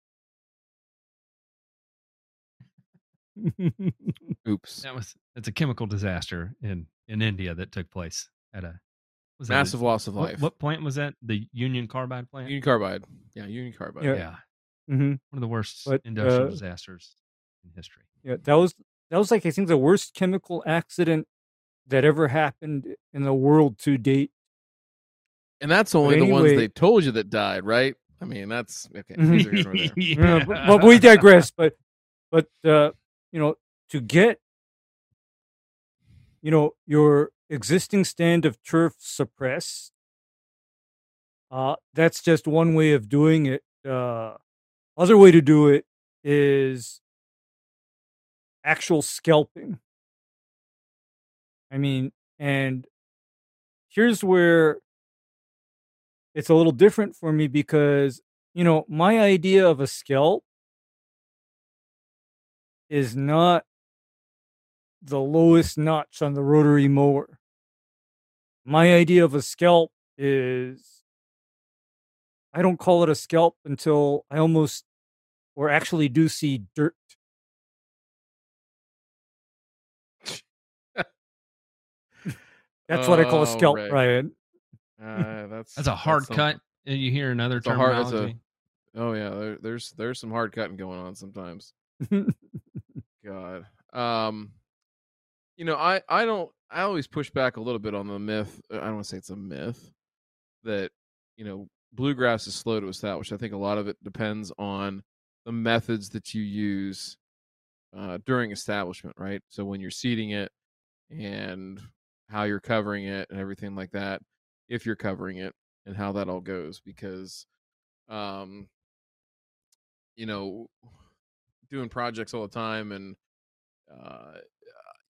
Oops. That was it's a chemical disaster in in India that took place at a was that a- Massive loss of what, life. what plant was that? The Union Carbide plant. Union Carbide. Yeah, Union Carbide. Yeah. yeah, hmm one of the worst But, industrial uh, disasters in history. Yeah, that was that was like I think the worst chemical accident that ever happened in the world to date. And that's only the ones they told you that died, right? I mean, that's okay. Mhm. neither here nor there. Yeah, but, but we digress. But but uh, you know, to get you know your existing stand of turf suppressed, uh, that's just one way of doing it. Uh, other way to do it is actual scalping. I mean, and here's where it's a little different for me because you know my idea of a scalp is not the lowest notch on the rotary mower. My idea of a scalp is I don't call it a scalp until I almost or actually do see dirt. That's what I call a Oh, scalp, right. Ryan. Uh, that's That's a hard something. cut. And you hear another It's a hard- that's a- terminology. Oh yeah, there, there's there's some hard cutting going on sometimes. God. Um you know, I I don't I always push back a little bit on the myth. uh, I don't want to say it's a myth that, you know, bluegrass is slow to establish. I think a lot of it depends on the methods that you use uh during establishment, right? So when you're seeding it and how you're covering it and everything like that, if you're covering it and how that all goes because um you know doing projects all the time and uh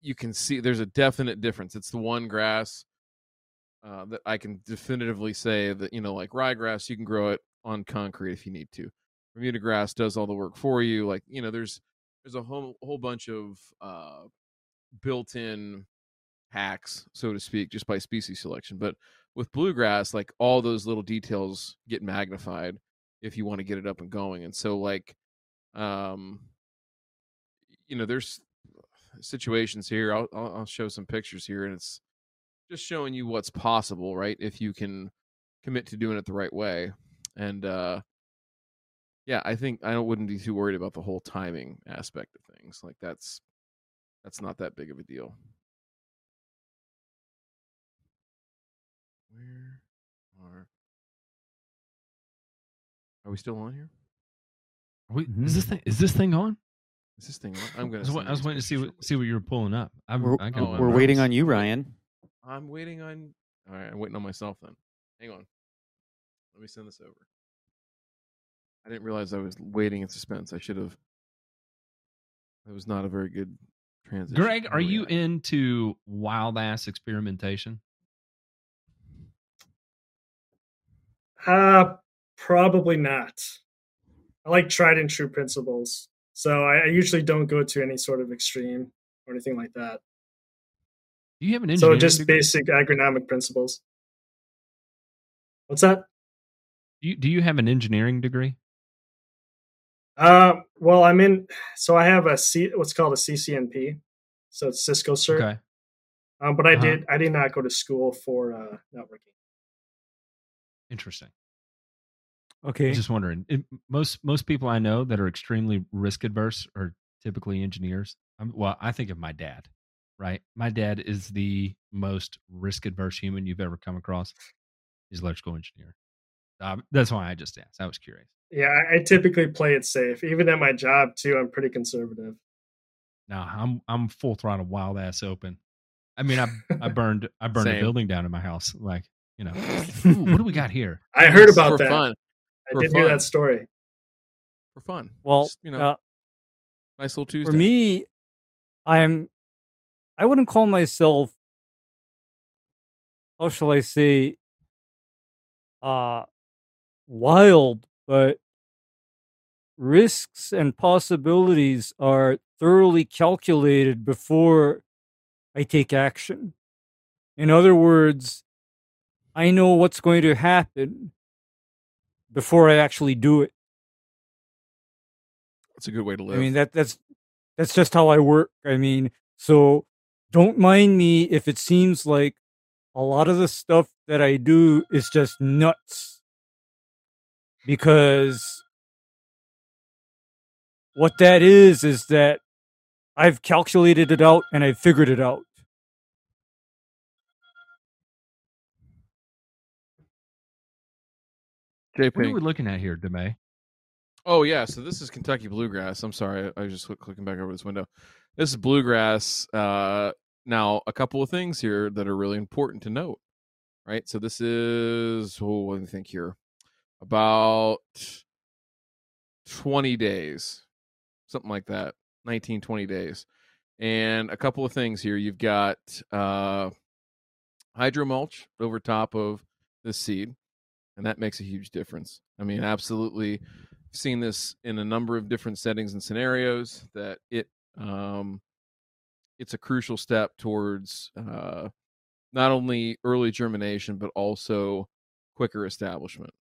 you can see there's a definite difference. It's the one grass uh that i can definitively say that you know like ryegrass you can grow it on concrete if you need to. Bermuda grass does all the work for you like you know there's there's a whole whole bunch of uh built-in hacks so to speak just by species selection but with bluegrass like all those little details get magnified if you want to get it up and going and so like um you know there's situations here I'll, I'll show some pictures here and it's just showing you what's possible right if you can commit to doing it the right way and uh yeah i think i wouldn't be too worried about the whole timing aspect of things like that's that's not that big of a deal where are are we still on here Are we, Mhm. Is this thing is this thing on? is this thing on? i'm gonna was, I was waiting to see what real see what you were pulling up. I'm, We're, I got oh, one we're of waiting those. on you, Ryan. I'm waiting on. All right, I'm waiting on myself then. Hang on. Let me send this over. I didn't realize I was waiting in suspense. I should have. That was not a very good transition. Greg, are you into wild ass experimentation? Uh, probably not. I like tried and true principles. So I, I usually don't go to any sort of extreme or anything like that. Do you have an So just degree? basic agronomic principles. What's that? Do you, do you have an engineering degree? Uh, well, I'm in. So I have a C, what's called a CCNP. So it's Cisco cert. Okay. Um, but I Uh-huh. did. I did not go to school for uh, networking. Interesting. Okay. I'm just wondering. It, most most people I know that are extremely risk adverse are typically engineers. I'm, well, I think of my dad. Right, my dad is the most risk adverse human you've ever come across. He's an electrical engineer. Um, that's why I just asked. I was curious. Yeah, I, I typically play it safe. Even at my job too, I'm pretty conservative. No, I'm I'm full throttle wild ass open. I mean, I I burned I burned a building down in my house. Like, you know, Ooh, what do we got here? I heard about for that. fun. I For did hear fun. that story. For fun. Well, Just, you know, uh, nice little Tuesday. for me, I'm. I wouldn't call myself. How shall I say? Uh wild, but risks and possibilities are thoroughly calculated before I take action. In other words, I know what's going to happen before I actually do it. That's a good way to live. I mean that that's that's just how I work. I mean, so don't mind me if it seems like a lot of the stuff that I do is just nuts. Because what that is is that I've calculated it out and I've figured it out. J What are we looking at here, Demay? Oh yeah, so this is Kentucky bluegrass. I'm sorry, I was just cl- clicking back over this window. This is bluegrass. Uh, now a couple of things here that are really important to note, right? So this is oh, let me think here, about 20 days, something like that, 19, 20 days, and a couple of things here. You've got uh, hydro mulch over top of the seed, and that makes a huge difference. I mean, absolutely seen this in a number of different settings and scenarios that it um it's a crucial step towards uh not only early germination but also quicker establishment.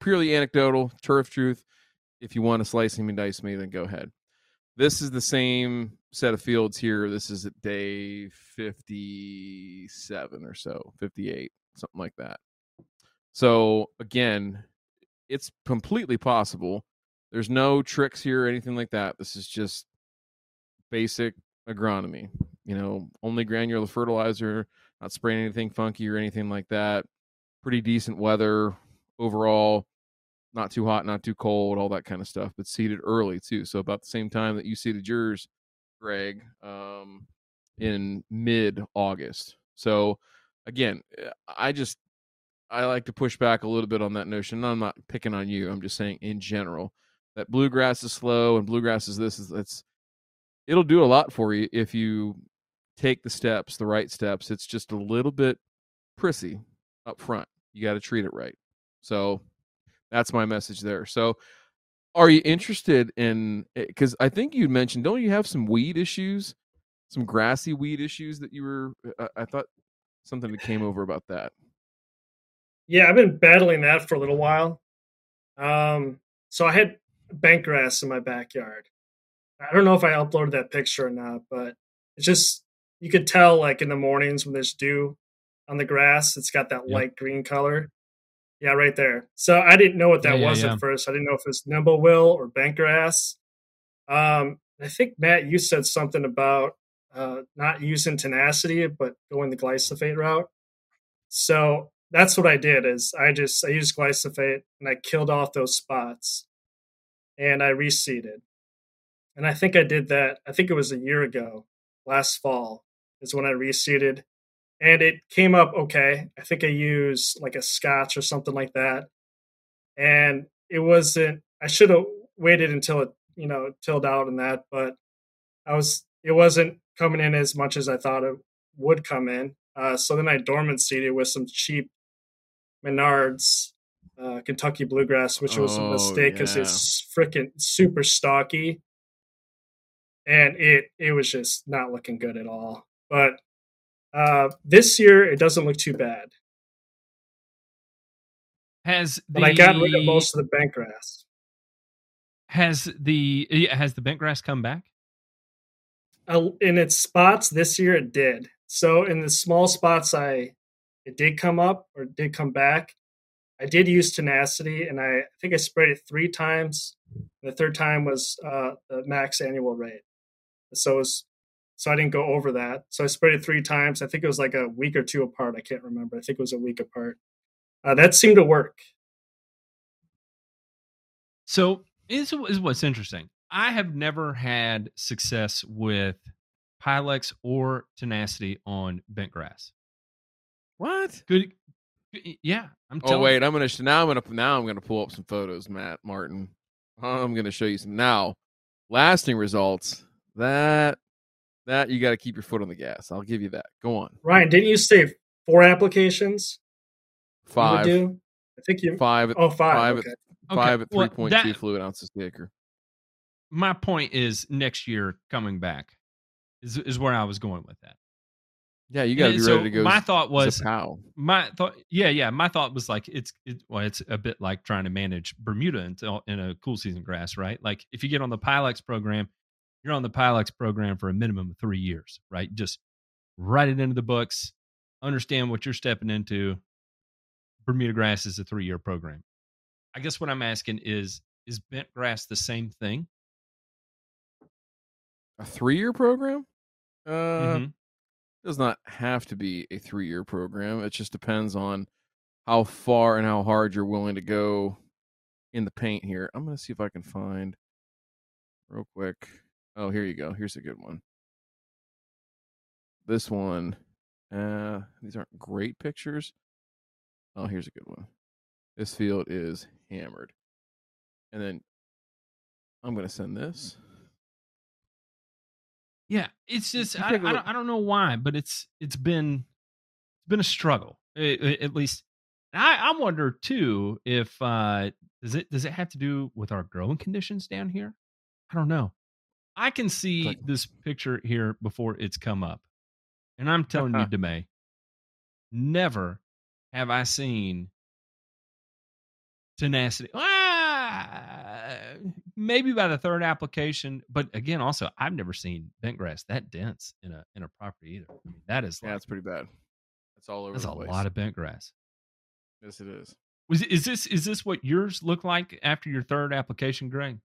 Purely anecdotal turf truth if you want to slice me and dice me then go ahead. This is the same set of fields here. This is at day 57 or so 58 something like that so again it's completely possible. There's no tricks here or anything like that. This is just basic agronomy. You know, only granular fertilizer, not spraying anything funky or anything like that. Pretty decent weather overall. Not too hot, not too cold, all that kind of stuff. But seeded early too. So about the same time that you seeded yours, Greg, um, in mid August. So again, eh, I just I like to push back a little bit on that notion. I'm not picking on you. I'm just saying in general that bluegrass is slow and bluegrass is this is it's it'll do a lot for you if you take the steps, the right steps. It's just a little bit prissy up front. You got to treat it right. So that's my message there. So are you interested in because I think you mentioned don't you have some weed issues, some grassy weed issues that you were I, I thought something that came over about that. Yeah, I've been battling that for a little while. Um, so I had bent grass in my backyard. I don't know if I uploaded that picture or not, but it's just you could tell like in the mornings when there's dew on the grass, it's got that light green color. Yeah, right there. So I didn't know what that yeah, was yeah. at first. I didn't know if it was nimblewill or bent grass. Um, I think Matt, you said something about uh, not using tenacity, but going the glyphosate route. So that's what I did. Is I just I used glyphosate and I killed off those spots, and I reseeded. And I think I did that. I think it was a year ago, last fall, is when I reseeded, and it came up okay. I think I used like a Scotts or something like that, and it wasn't. I should have waited until it you know tilled out and that, but I was it wasn't coming in as much as I thought it would come in. Uh, so then I dormant seeded with some cheap Menards uh, Kentucky bluegrass, which was a Oh, mistake because yeah. it's freaking super stocky, and it it was just not looking good at all. But uh, this year it doesn't look too bad. Has the But I got rid of most of the bent grass. has the has the bent grass come back? In its spots this year, it did. So in the small spots, I it did come up or did come back. I did use tenacity, and I, think I sprayed it three times. The third time was uh, the max annual rate. So was, so I didn't go over that. So I sprayed it three times. I think it was like a week or two apart. I can't remember. I think it was a week apart. Uh, that seemed to work. So this is what's interesting. I have never had success with Pylex or Tenacity on bent grass. What? Good. Yeah, I'm. Oh wait, you. I'm gonna sh- now. I'm gonna now. I'm gonna pull up some photos, Matt Martin. I'm gonna show you some now. Lasting results. That that you got to keep your foot on the gas. I'll give you that. Go on, Ryan. Didn't you say four applications? Five. do? I think you five. Oh, five. Five. okay. At, five okay. at three well, point two fluid ounces per acre. My point is next year coming back is is where I was going with that. Yeah, you got to be so ready to go. My thought was how my thought. Yeah, yeah. My thought was like it's it. Well, it's a bit like trying to manage Bermuda in, in a cool season grass, right? Like if you get on the Pylex program, you're on the Pylex program for a minimum of three years, right? Just write it into the books, understand what you're stepping into. Bermuda grass is a three year program. I guess what I'm asking is is bent grass the same thing? A three year program? Uh, mm-hmm. does not have to be a three year program. It just depends on how far and how hard you're willing to go in the paint here. I'm going to see if I can find real quick. Oh, here you go. Here's a good one. This one, uh, these aren't great pictures. Oh, here's a good one. This field is hammered. And then I'm going to send this. Yeah, it's just I, I, don't, I don't know why, but it's it's been it's been a struggle at least. I I wonder too if uh does it does it have to do with our growing conditions down here? I don't know. I can see this picture here before it's come up, and I'm telling you, Demay, never have I seen tenacity. Maybe by the third application, but again, also I've never seen bent grass that dense in a in a property either. I mean, that is yeah, it's pretty bad. It's all over. That's a place. lot of bent grass. Yes, it is. Was is this is this what yours look like after your third application, Greg?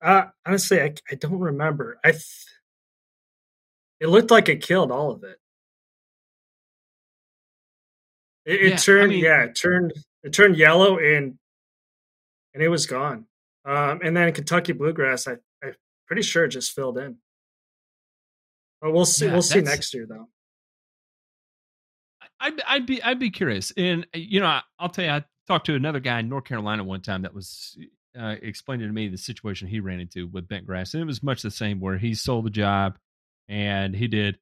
Uh, honestly, I, I don't remember. I th- it looked like it killed all of it. It, it Yeah, I turned, mean- yeah, it turned, it turned yellow and and it was gone. Um, and then Kentucky bluegrass, I, I'm pretty sure it just filled in. But we'll see. Yeah, we'll see next year, though. I'd I'd be I'd be curious, and uh, you know I, I'll tell you, I talked to another guy in North Carolina one time that was uh, explaining to me the situation he ran into with bent grass, and it was much the same where he sold the job, and he did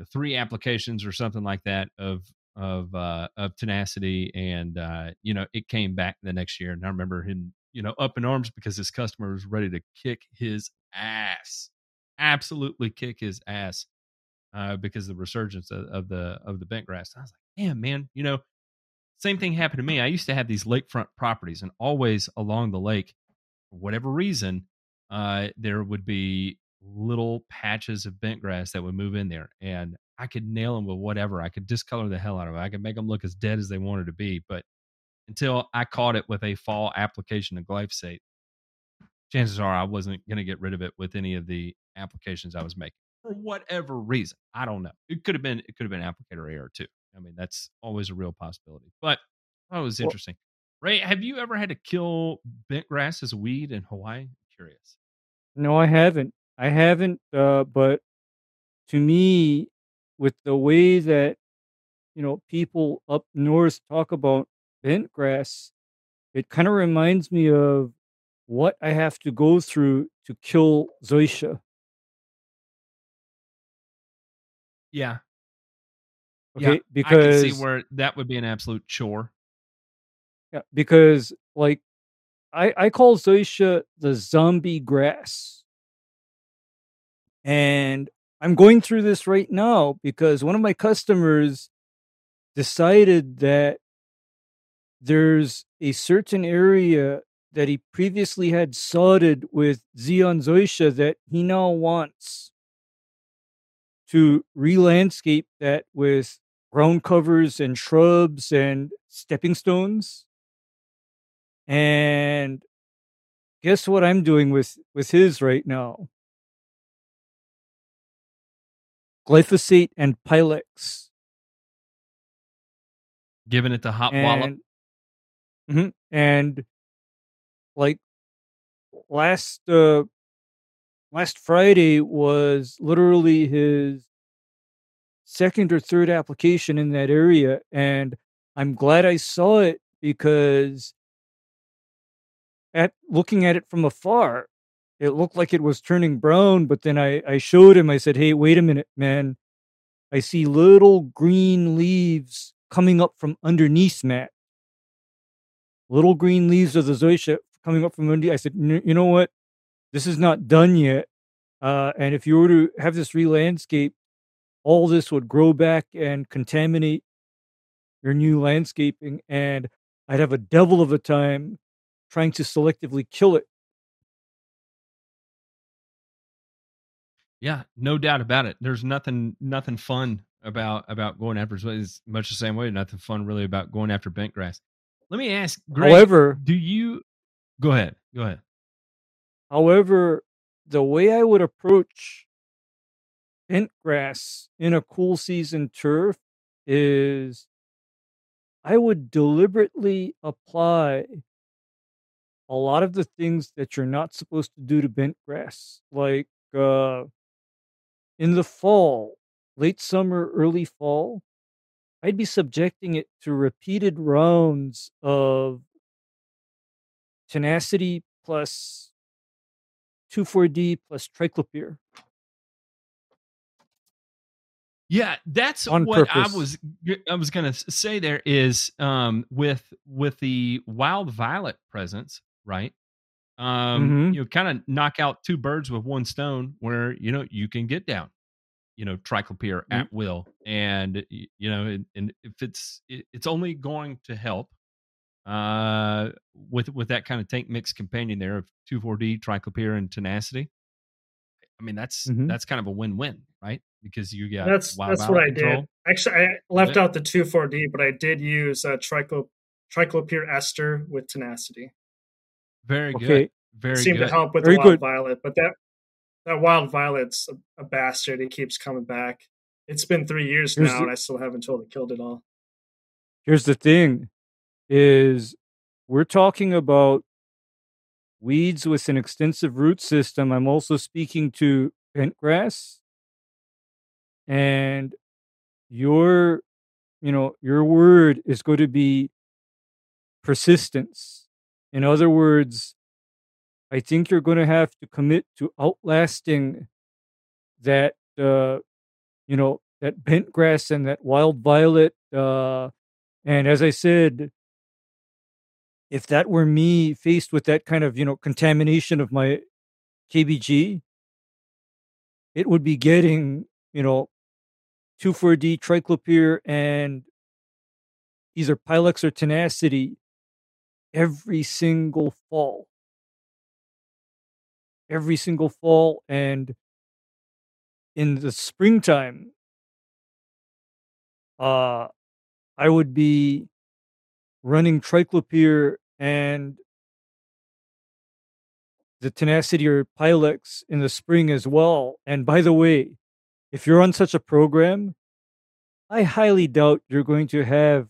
know, three applications or something like that of of uh, of tenacity, and uh, you know it came back the next year, and I remember him you know up in arms because his customer was ready to kick his ass, absolutely kick his ass uh, because of the resurgence of, of the of the bent grass. I was like, damn, man, you know, same thing happened to me. I used to have these lakefront properties, and always along the lake, for whatever reason, uh, there would be little patches of bent grass that would move in there, and I could nail them with whatever. I could discolor the hell out of it. I could make them look as dead as they wanted to be, but until I caught it with a fall application of glyphosate, chances are I wasn't going to get rid of it with any of the applications I was making for whatever reason. I don't know. It could have been it could have been applicator error too. I mean, that's always a real possibility. But that was Well- interesting. Ray, have you ever had to kill bent grass as a weed in Hawaii? I'm curious. No, I haven't. I haven't. Uh, but to me, with the way that you know people up north talk about bent grass, it kind of reminds me of what I have to go through to kill zoysia. Yeah, Okay, yeah, I can see where that would be an absolute chore. Yeah, because like I I call zoysia the zombie grass. And I'm going through this right now because one of my customers decided that there's a certain area that he previously had sodded with Zeon that he now wants to re-landscape that with ground covers and shrubs and stepping stones. And guess what I'm doing with with his right now? Glyphosate and Pylex. giving it the hot wallop. and Mhm. and like last uh last Friday was literally his second or third application in that area and I'm glad I saw it because at looking at it from afar it looked like it was turning brown but then I I showed him I said hey wait a minute man I see little green leaves coming up from underneath Matt little green leaves of the zoysia coming up from under. I said, you know what? This is not done yet. Uh, and if you were to have this re-landscape, all this would grow back and contaminate your new landscaping, and I'd have a devil of a time trying to selectively kill it. Yeah, no doubt about it. There's nothing nothing fun about about going after it's much the same way. Nothing fun really about going after bent grass. Let me ask, Greg, However, do you go ahead? Go ahead. However, the way I would approach bent grass in a cool season turf is I would deliberately apply a lot of the things that you're not supposed to do to bent grass. Like uh, in the fall, late summer, early fall, I'd be subjecting it to repeated rounds of tenacity plus 2,4-D plus triclopyr. Yeah, that's On what purpose. I was I was going to say there is um with with the wild violet presence, right? Um Mhm. you know kind of knock out two birds with one stone where you know you can get down you know triclopyr Mm. at will and you know and, and if it's it, it's only going to help uh with with that kind of tank mix companion there of two, four D triclopyr and tenacity i mean that's Mhm. that's kind of a win-win right because you got That's that's what I control. did. Actually, I left Yeah. out the two four D, but I did use uh, triclo triclopyr ester with tenacity. Very good Okay. very Seemed good to help with Very the wild good. violet, but that that wild violet's a, a bastard. It keeps coming back. It's been three years Here's now, the- and I still haven't totally killed it all. Here's the thing is we're talking about weeds with an extensive root system. I'm also speaking to bent grass and your you know your word is going to be persistence. In other words, I think you're going to have to commit to outlasting that uh you know that bent grass and that wild violet uh and as I said, if that were me faced with that kind of, you know, contamination of my KBG, it would be getting, you know, 2,4-D triclopyr and either Pylex or tenacity every single fall. Every single fall. And in the springtime, uh, I would be running triclopyr and the tenacity or Pylex in the spring as well. And by the way, if you're on such a program, I highly doubt you're going to have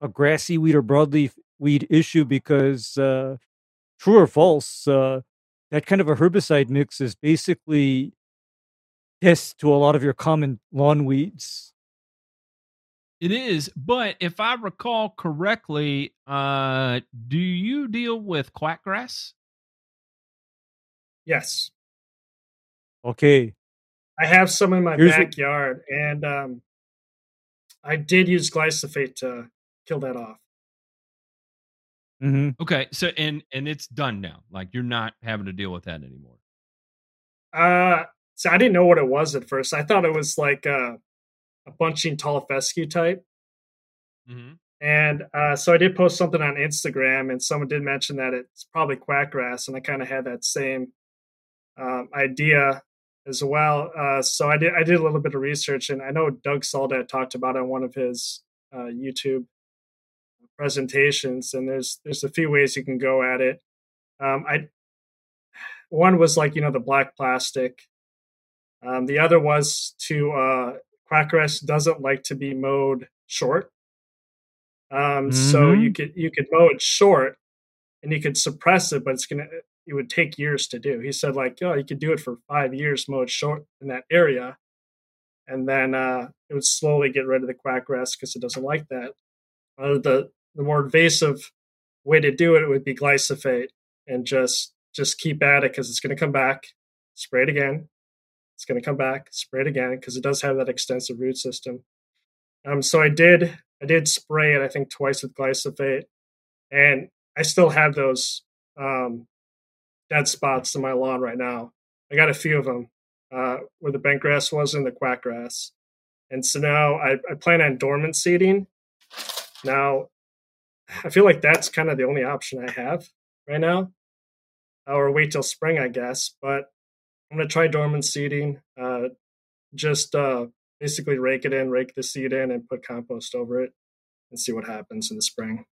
a grassy weed or broadleaf weed issue because, uh, true or false, uh, that kind of a herbicide mix is basically death to a lot of your common lawn weeds. It is, but if I recall correctly, uh, do you deal with quackgrass? Yes, Okay. I have some in my Here's what- backyard, and um, I did use glyphosate to kill that off. Hmm Okay, so and and it's done now. Like you're not having to deal with that anymore. Uh, so I didn't know what it was at first. I thought it was like uh, a bunching tall fescue type. Mm-hmm. And uh, so I did post something on Instagram, and someone did mention that it's probably quackgrass, and I kind of had that same um, idea as well. Uh, so I did I did a little bit of research, and I know Doug Soldat talked about it on one of his uh, YouTube presentations, and there's there's a few ways you can go at it. Um, I one was like you know the black plastic. Um, the other was to uh, quackgrass doesn't like to be mowed short. Um, So you could you could mow it short, and you could suppress it, but it's gonna it would take years to do. He said like, oh, you could do it for five years, mow it short in that area, and then uh, it would slowly get rid of the quackgrass because it doesn't like that. Uh, the the more invasive way to do it would be glyphosate and just just keep at it because it's going to come back. Spray it again. It's going to come back. Spray it again because it does have that extensive root system. Um, so I did I did spray it I think twice with glyphosate, and I still have those um, dead spots in my lawn right now. I got a few of them uh, where the bent grass was and the quack grass, and so now I, I plan on dormant seeding. Now, I feel like that's kind of the only option I have right now, or wait till spring, I guess. But I'm gonna try dormant seeding. Uh, just uh, basically rake it in, rake the seed in, and put compost over it, and see what happens in the spring.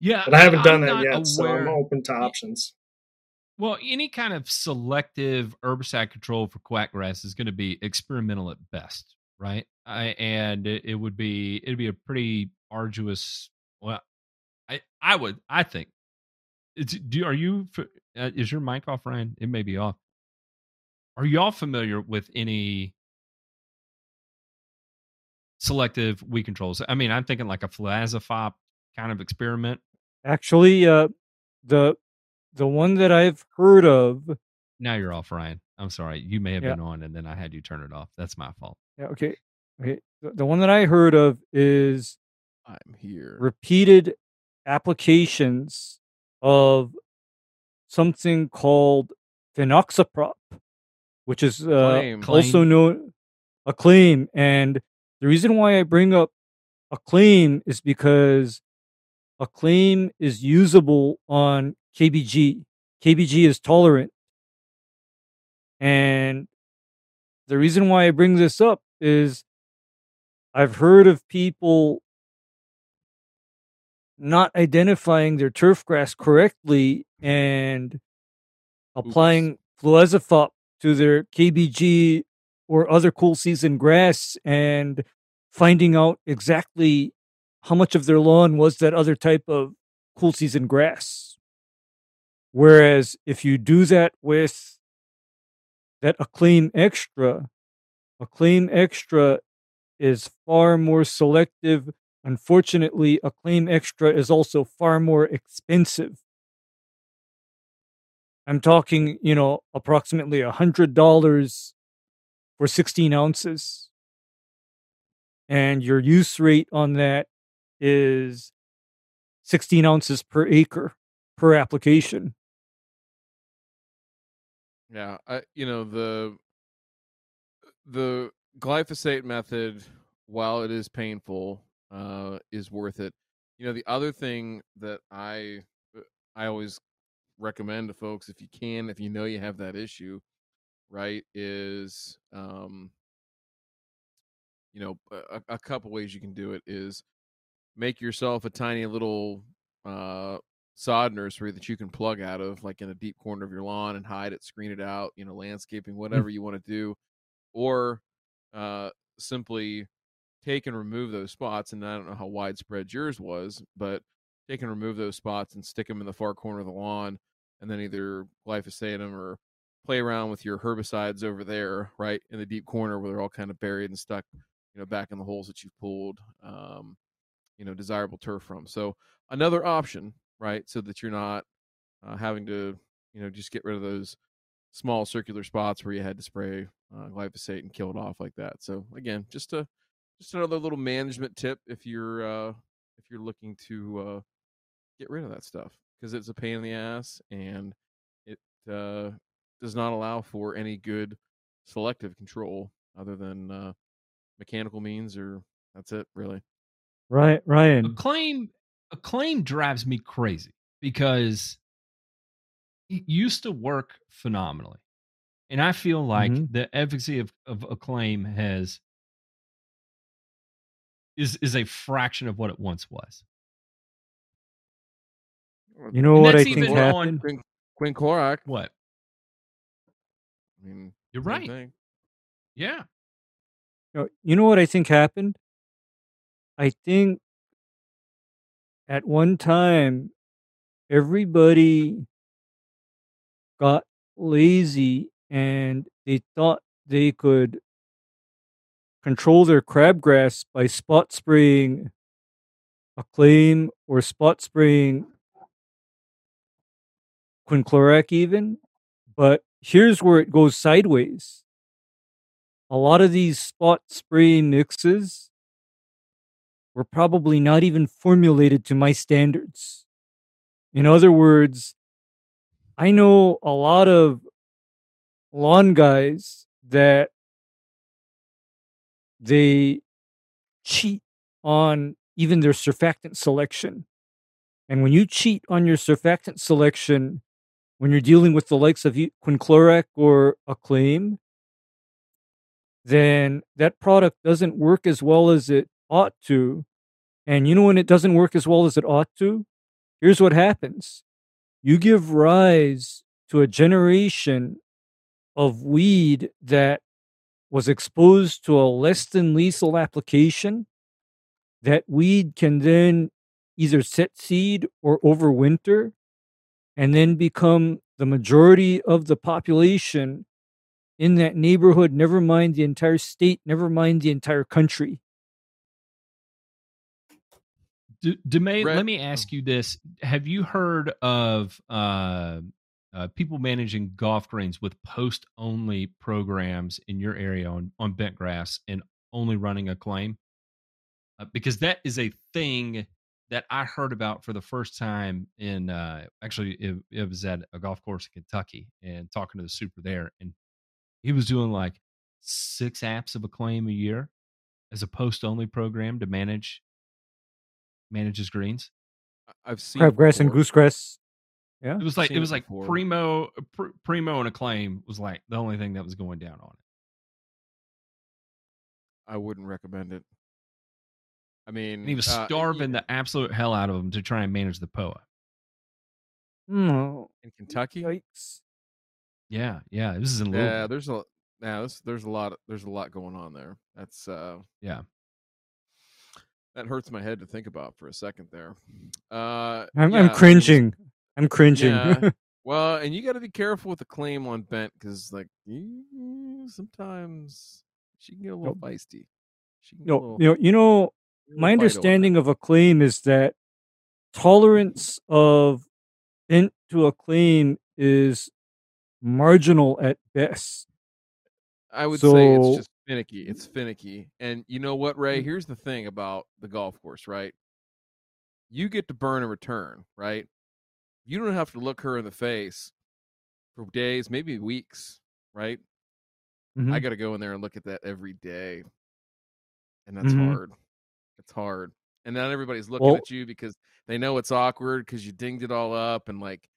Yeah, But I haven't done I'm that yet, so I'm open to options. Well, any kind of selective herbicide control for quackgrass is going to be experimental at best, right? I, and it, it would be it'd be a pretty arduous. Well, I I would I think. It's, do are you uh, is your mic off, Ryan? It may be off. Are y'all familiar with any selective weed controls? I mean, I'm thinking like a fluazifop kind of experiment. Actually, uh, the the one that I've heard of. Now you're off, Ryan. I'm sorry. You may have Yeah. been on, and then I had you turn it off. That's my fault. Yeah, okay, okay. The, the one that I heard of is I'm here. repeated applications of something called fenoxaprop, which is uh, Claim. also known a claim. And the reason why I bring up Acclaim is because Acclaim is usable on KBG. KBG is tolerant. And the reason why I bring this up is I've heard of people not identifying their turf grass correctly and applying fluazifop to their KBG or other cool season grass and finding out exactly how much of their lawn was that other type of cool season grass. Whereas if you do that with that Acclaim Extra, Acclaim Extra is far more selective. Unfortunately, Acclaim Extra is also far more expensive. I'm talking, you know, approximately a hundred dollars for 16 ounces. And your use rate on that is 16 ounces per acre per application. Yeah, I you know the the glyphosate method, while it is painful, uh, is worth it. You know, the other thing that I uh, I always recommend to folks, if you can, if you know you have that issue, right, is um, you know, a, a couple ways you can do it is make yourself a tiny little uh sod nursery that you can plug out of, like in a deep corner of your lawn and hide it, screen it out, you know, landscaping, whatever you want to do, or uh, simply take and remove those spots. And I don't know how widespread yours was, but take and remove those spots and stick them in the far corner of the lawn, and then either glyphosate them or play around with your herbicides over there, right in the deep corner where they're all kind of buried and stuck, you know, back in the holes that you've pulled, um, you know, desirable turf from. So another option right? So that you're not uh, having to, you know, just get rid of those small circular spots where you had to spray uh, glyphosate and kill it off like that. So again, just a just another little management tip if you're uh, if you're looking to uh, get rid of that stuff because it's a pain in the ass and it uh, does not allow for any good selective control other than uh, mechanical means or that's it really. Right, Ryan. Acclaim Acclaim drives me crazy because it used to work phenomenally. And I feel like Mhm. the efficacy of, of Acclaim has is is a fraction of what it once was. You know And what I that's think even happened? Quin- quinclorac. What? I mean, You're right. thing. Yeah. You know- You know what I think happened? I think at one time everybody got lazy and they thought they could control their crabgrass by spot spraying acclaim or spot spraying quinclorac even but here's where it goes sideways. A lot of these spot spray mixes were probably not even formulated to my standards in other words i know a lot of lawn guys that they cheat on even their surfactant selection. And when you cheat on your surfactant selection, when you're dealing with the likes of quinclorac or acclaim, then that product doesn't work as well as it ought to. And you know when it doesn't work as well as it ought to? Here's what happens. You give rise to a generation of weed that was exposed to a less than lethal application, that weed can then either set seed or overwinter and then become the majority of the population in that neighborhood, never mind the entire state, never mind the entire country. D- Demay, Brett- let me ask you this: Have you heard of uh, uh, people managing golf greens with post-only programs in your area on on bent grass and only running Acclaim? Uh, because that is a thing that I heard about for the first time in uh, actually it, it was at a golf course in Kentucky and talking to the super there, and he was doing like six apps of Acclaim a year as a post-only program to manage manage his greens. I- I've seen Crabgrass and goosegrass. Yeah. It was like seen it it was like before. primo pr- primo and acclaim was like the only thing that was going down on it. I wouldn't recommend it. I mean, And he was uh, starving y- the absolute hell out of him to try and manage the POA. No. in Kentucky. Yikes. Yeah, yeah. This is in Louisville. Yeah, there's a yeah, there's there's a lot there's a lot going on there. That's uh Yeah. That hurts my head to think about for a second there. Uh I'm, yeah, I'm cringing. I'm cringing. Yeah. Well, and you got to be careful with the claim on bent because, like, sometimes she can get a little Nope. feisty. She can no, little, you know, you know, my understanding of Acclaim is that tolerance of bent to acclaim is marginal at best. I would say it's just finicky. It's finicky. And you know what, Ray? Here's the thing about the golf course, right? You get to burn and return, right? You don't have to look her in the face for days, maybe weeks, right? I Mhm. got to go in there and look at that every day. And that's Mhm. hard. It's hard. And not everybody's looking Well- at you because they know it's awkward because you dinged it all up and like,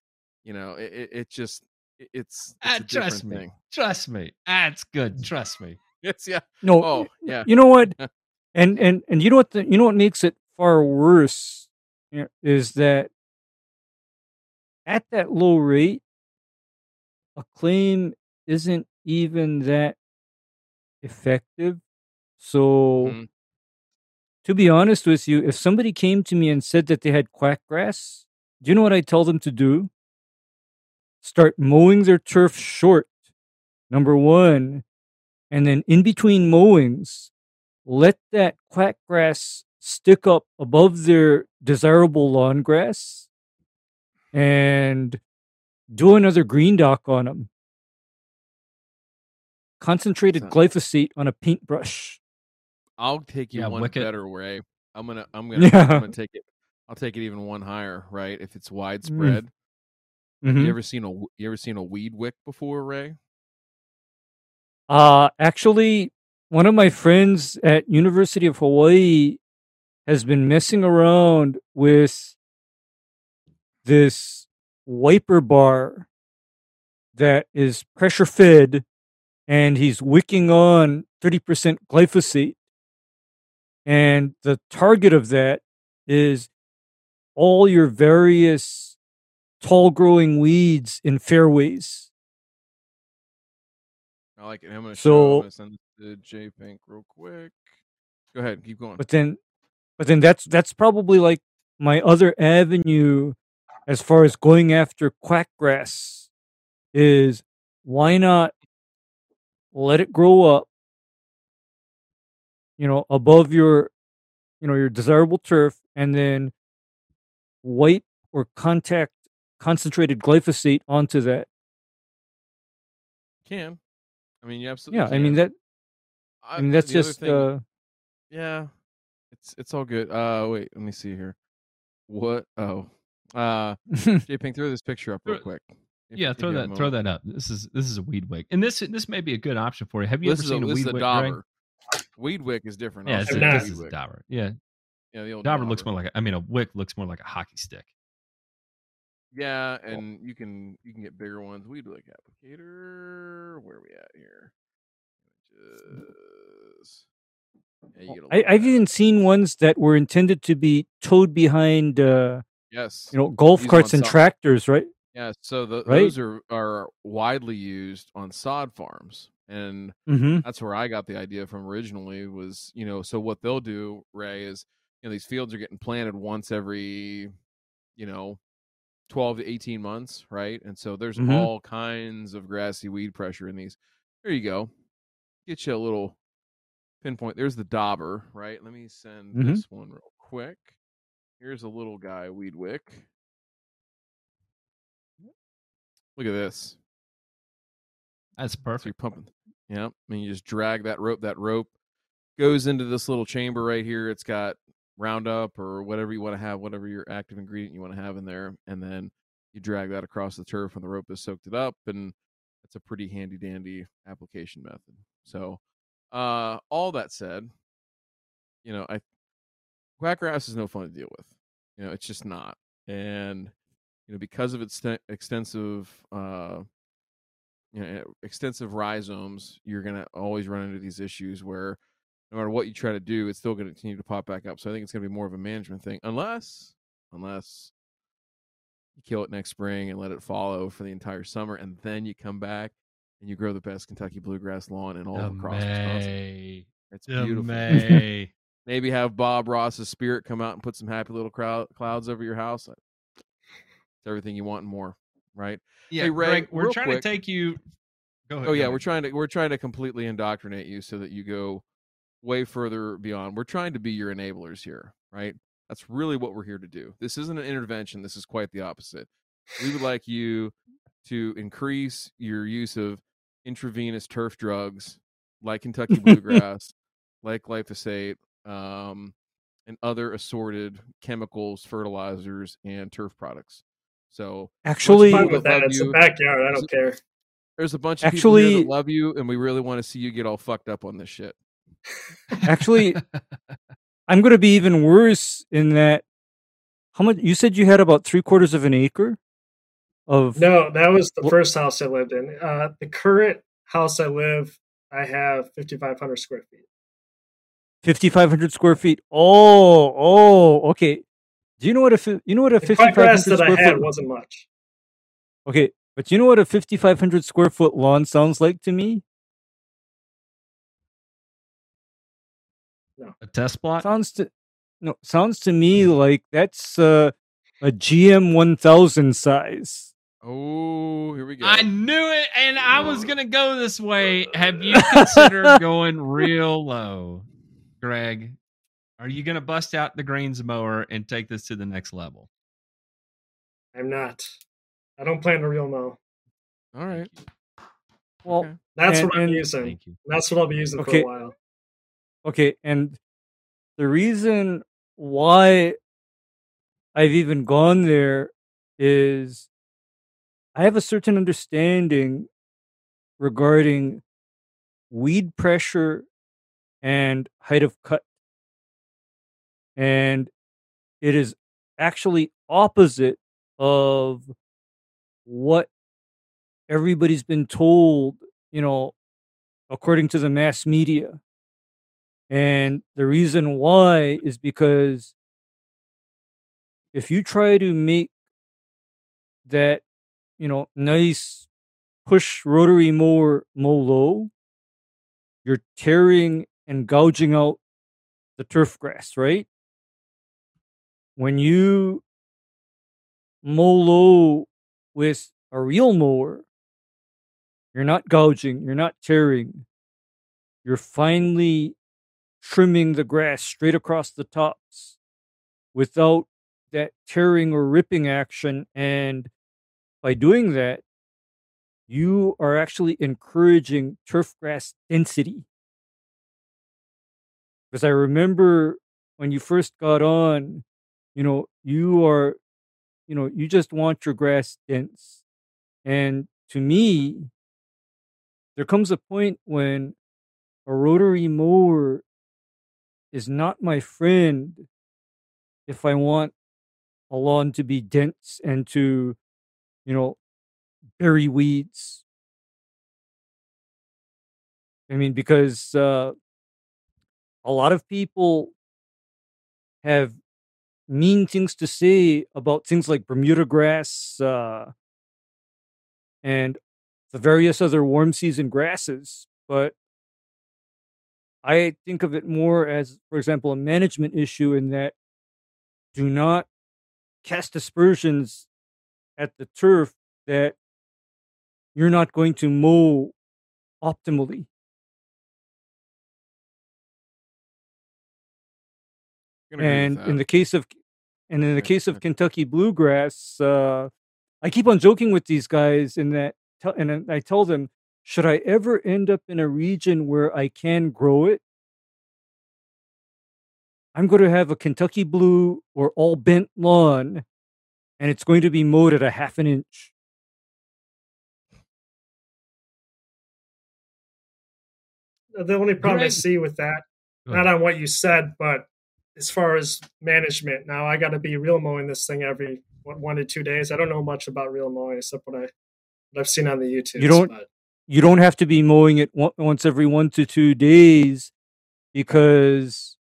you know, it, it, it just it, it's, it's a trust me. thing. Trust me. That's good. Trust me. It's yeah. No, Oh, yeah. You know what? and and and you know what? The, you know what makes it far worse is that at that low rate, a claim isn't even that effective. So, Mhm. to be honest with you, if somebody came to me and said that they had quack grass, do you know what I tell them to do? Start mowing their turf short, number one. And then in between mowings, let that quack grass stick up above their desirable lawn grass and do another green dock on them. Concentrated glyphosate on a paintbrush. I'll take you Yeah, one Wicket. better way. I'm gonna I'm gonna I'm gonna take it. I'll take it even one higher, right? If it's widespread. Mhm. You ever seen a you ever seen a weed wick before, Ray? Uh actually one of my friends at University of Hawaii has been messing around with this wiper bar that is pressure fed and he's wicking on 30% glyphosate. And the target of that is all your various tall growing weeds in fairways I like it. I'm gonna show. I'm So- gonna send this to J Pink real quick. Go ahead, keep going. But then, But then that's that's probably like my other avenue as far as going after quack grass is why not let it grow up you know above your you know your desirable turf and then white or contact concentrated glyphosate onto that Can. I mean, you absolutely. yeah i mean that i mean that's just thing- uh Yeah, it's it's all good. Uh, wait, let me see here. What? Oh, uh, J Pink, throw this picture up real quick. if- Yeah, throw that throw that up. This is this is a weed wick, and this this may be a good option for you. Have you This ever a, seen a this weed is a wick? Weed wick is different. Yeah, it's a, this is a. Yeah, Yeah, the old dauber looks more like. I mean, a wick looks more like a hockey stick. Yeah, and you can you can get bigger ones. Weed wick applicator. Where are we at here? Images. Yeah, you get a I, I've even seen ones that were intended to be towed behind uh yes. you know golf carts and sod. tractors right Yeah, so the, Right? those are are widely used on sod farms, and mm-hmm that's where I got the idea from originally. Was you know, so what they'll do, Ray, is you know these fields are getting planted once every, you know, twelve to eighteen months, right? And so there's Mhm. all kinds of grassy weed pressure in these. There you go. Get you a little pinpoint. There's the dauber, right? Let me send Mhm. this one real quick. Here's a little guy, weed wick. Look at this. That's So you're perfect. pumping. Yeah. I mean, you just drag that rope. That rope goes into this little chamber right here. It's got Roundup or whatever you want to have, whatever your active ingredient you want to have in there. And then you drag that across the turf when the rope has soaked it up. And it's a pretty handy dandy application method. So, uh, all that said, you know, I quackgrass is no fun to deal with. You know, it's just not. And, you know, because of its st- extensive, uh, you know, extensive rhizomes, you're to always run into these issues where no matter what you try to do, it's still going to continue to pop back up. So I think it's going to be more of a management thing, unless, unless you kill it next spring and let it follow for the entire summer, and then you come back and you grow the best Kentucky bluegrass lawn in all The across Wisconsin. It's The beautiful. May. Maybe have Bob Ross's spirit come out and put some happy little crowd, clouds over your house. It's everything you want and more, right? Yeah, Hey, Ray, Greg, we're trying quick. to take you. Go ahead. Oh yeah, ahead. we're trying to we're trying to completely indoctrinate you so that you go way further beyond. We're trying to be your enablers here, right? That's really what we're here to do. This isn't an intervention. This is quite the opposite. We would like you to increase your use of intravenous turf drugs like Kentucky bluegrass, like glyphosate, um, and other assorted chemicals, fertilizers, and turf products. So actually with that that. It's you- a backyard. I don't care. there's a bunch of people here Actually- that love you, and we really want to see you get all fucked up on this shit. Actually i'm going to be even worse in that how much you said you had about three quarters of an acre of No, that was the first house I lived in. Uh, the current house I live, I have 5,500 square feet. 5500 square feet oh oh okay do you know what a you know what a The 5500 grass that I square had foot wasn't much. okay but you know what a 5500 square foot lawn sounds like to me a test plot. sounds to no sounds to me like that's uh, a gm 1000 size Oh, here we go. I knew it, and I was gonna go this way. Have you considered going real low, Greg? Are you gonna bust out the greens mower and take this to the next level? I'm not. I don't plan to reel mow. all right. well Okay. That's And- what I'm and- using. Thank you. That's what I'll be using Okay. for a while. Okay, and the reason why I've even gone there is I have a certain understanding regarding weed pressure and height of cut. And it is actually opposite of what everybody's been told, you know, according to the mass media. And the reason why is because if you try to make that, you know, nice push rotary mower mow low, you're tearing and gouging out the turf grass, right? when you mow low with a reel mower, you're not gouging, you're not tearing, you're finely trimming the grass straight across the tops without that tearing or ripping action. And by doing that, you are actually encouraging turf grass density. Because I remember when you first got on, you know, you are, you know, you just want your grass dense. And to me, there comes a point when a rotary mower is not my friend if I want a lawn to be dense and to, you know, bury weeds. I mean, because uh, a lot of people have mean things to say about things like Bermuda grass uh, and the various other warm season grasses, but I think of it more as, for example, a management issue in that do not cast aspersions at the turf that you're not going to mow optimally. And in the case of and in the case of. Kentucky bluegrass, uh, I keep on joking with these guys in that, and I tell them, should I ever end up in a region where I can grow it, I'm going to have a Kentucky blue or all bent lawn, and it's going to be mowed at a half an inch. The only problem I see with that, not on what you said, but as far as management, now I got to be reel mowing this thing every what, one to two days. I don't know much about reel mowing except what I what I've seen on the YouTube. You don't- You don't have to be mowing it once every one to two days because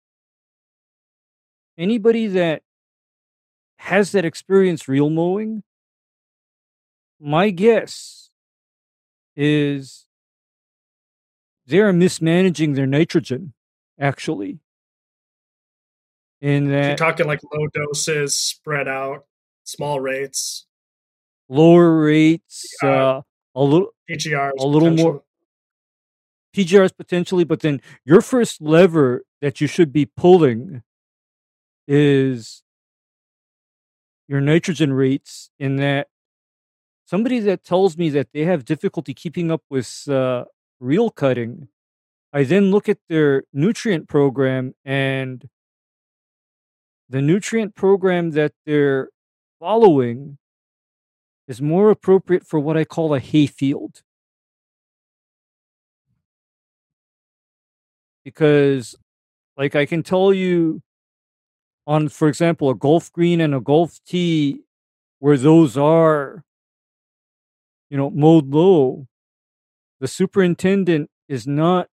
anybody that has that experience reel mowing, my guess is they're mismanaging their nitrogen, actually. In You're that talking like low doses, spread out, small rates, lower rates, Yeah. uh, a little PGRs, A little more- PGRs potentially, but then your first lever that you should be pulling is your nitrogen rates. In that, somebody that tells me that they have difficulty keeping up with uh, reel cutting, I then look at their nutrient program and the nutrient program that they're following is more appropriate for what I call a hayfield. because like I can tell you on for example a golf green and a golf tee where those are you know mowed low the superintendent is not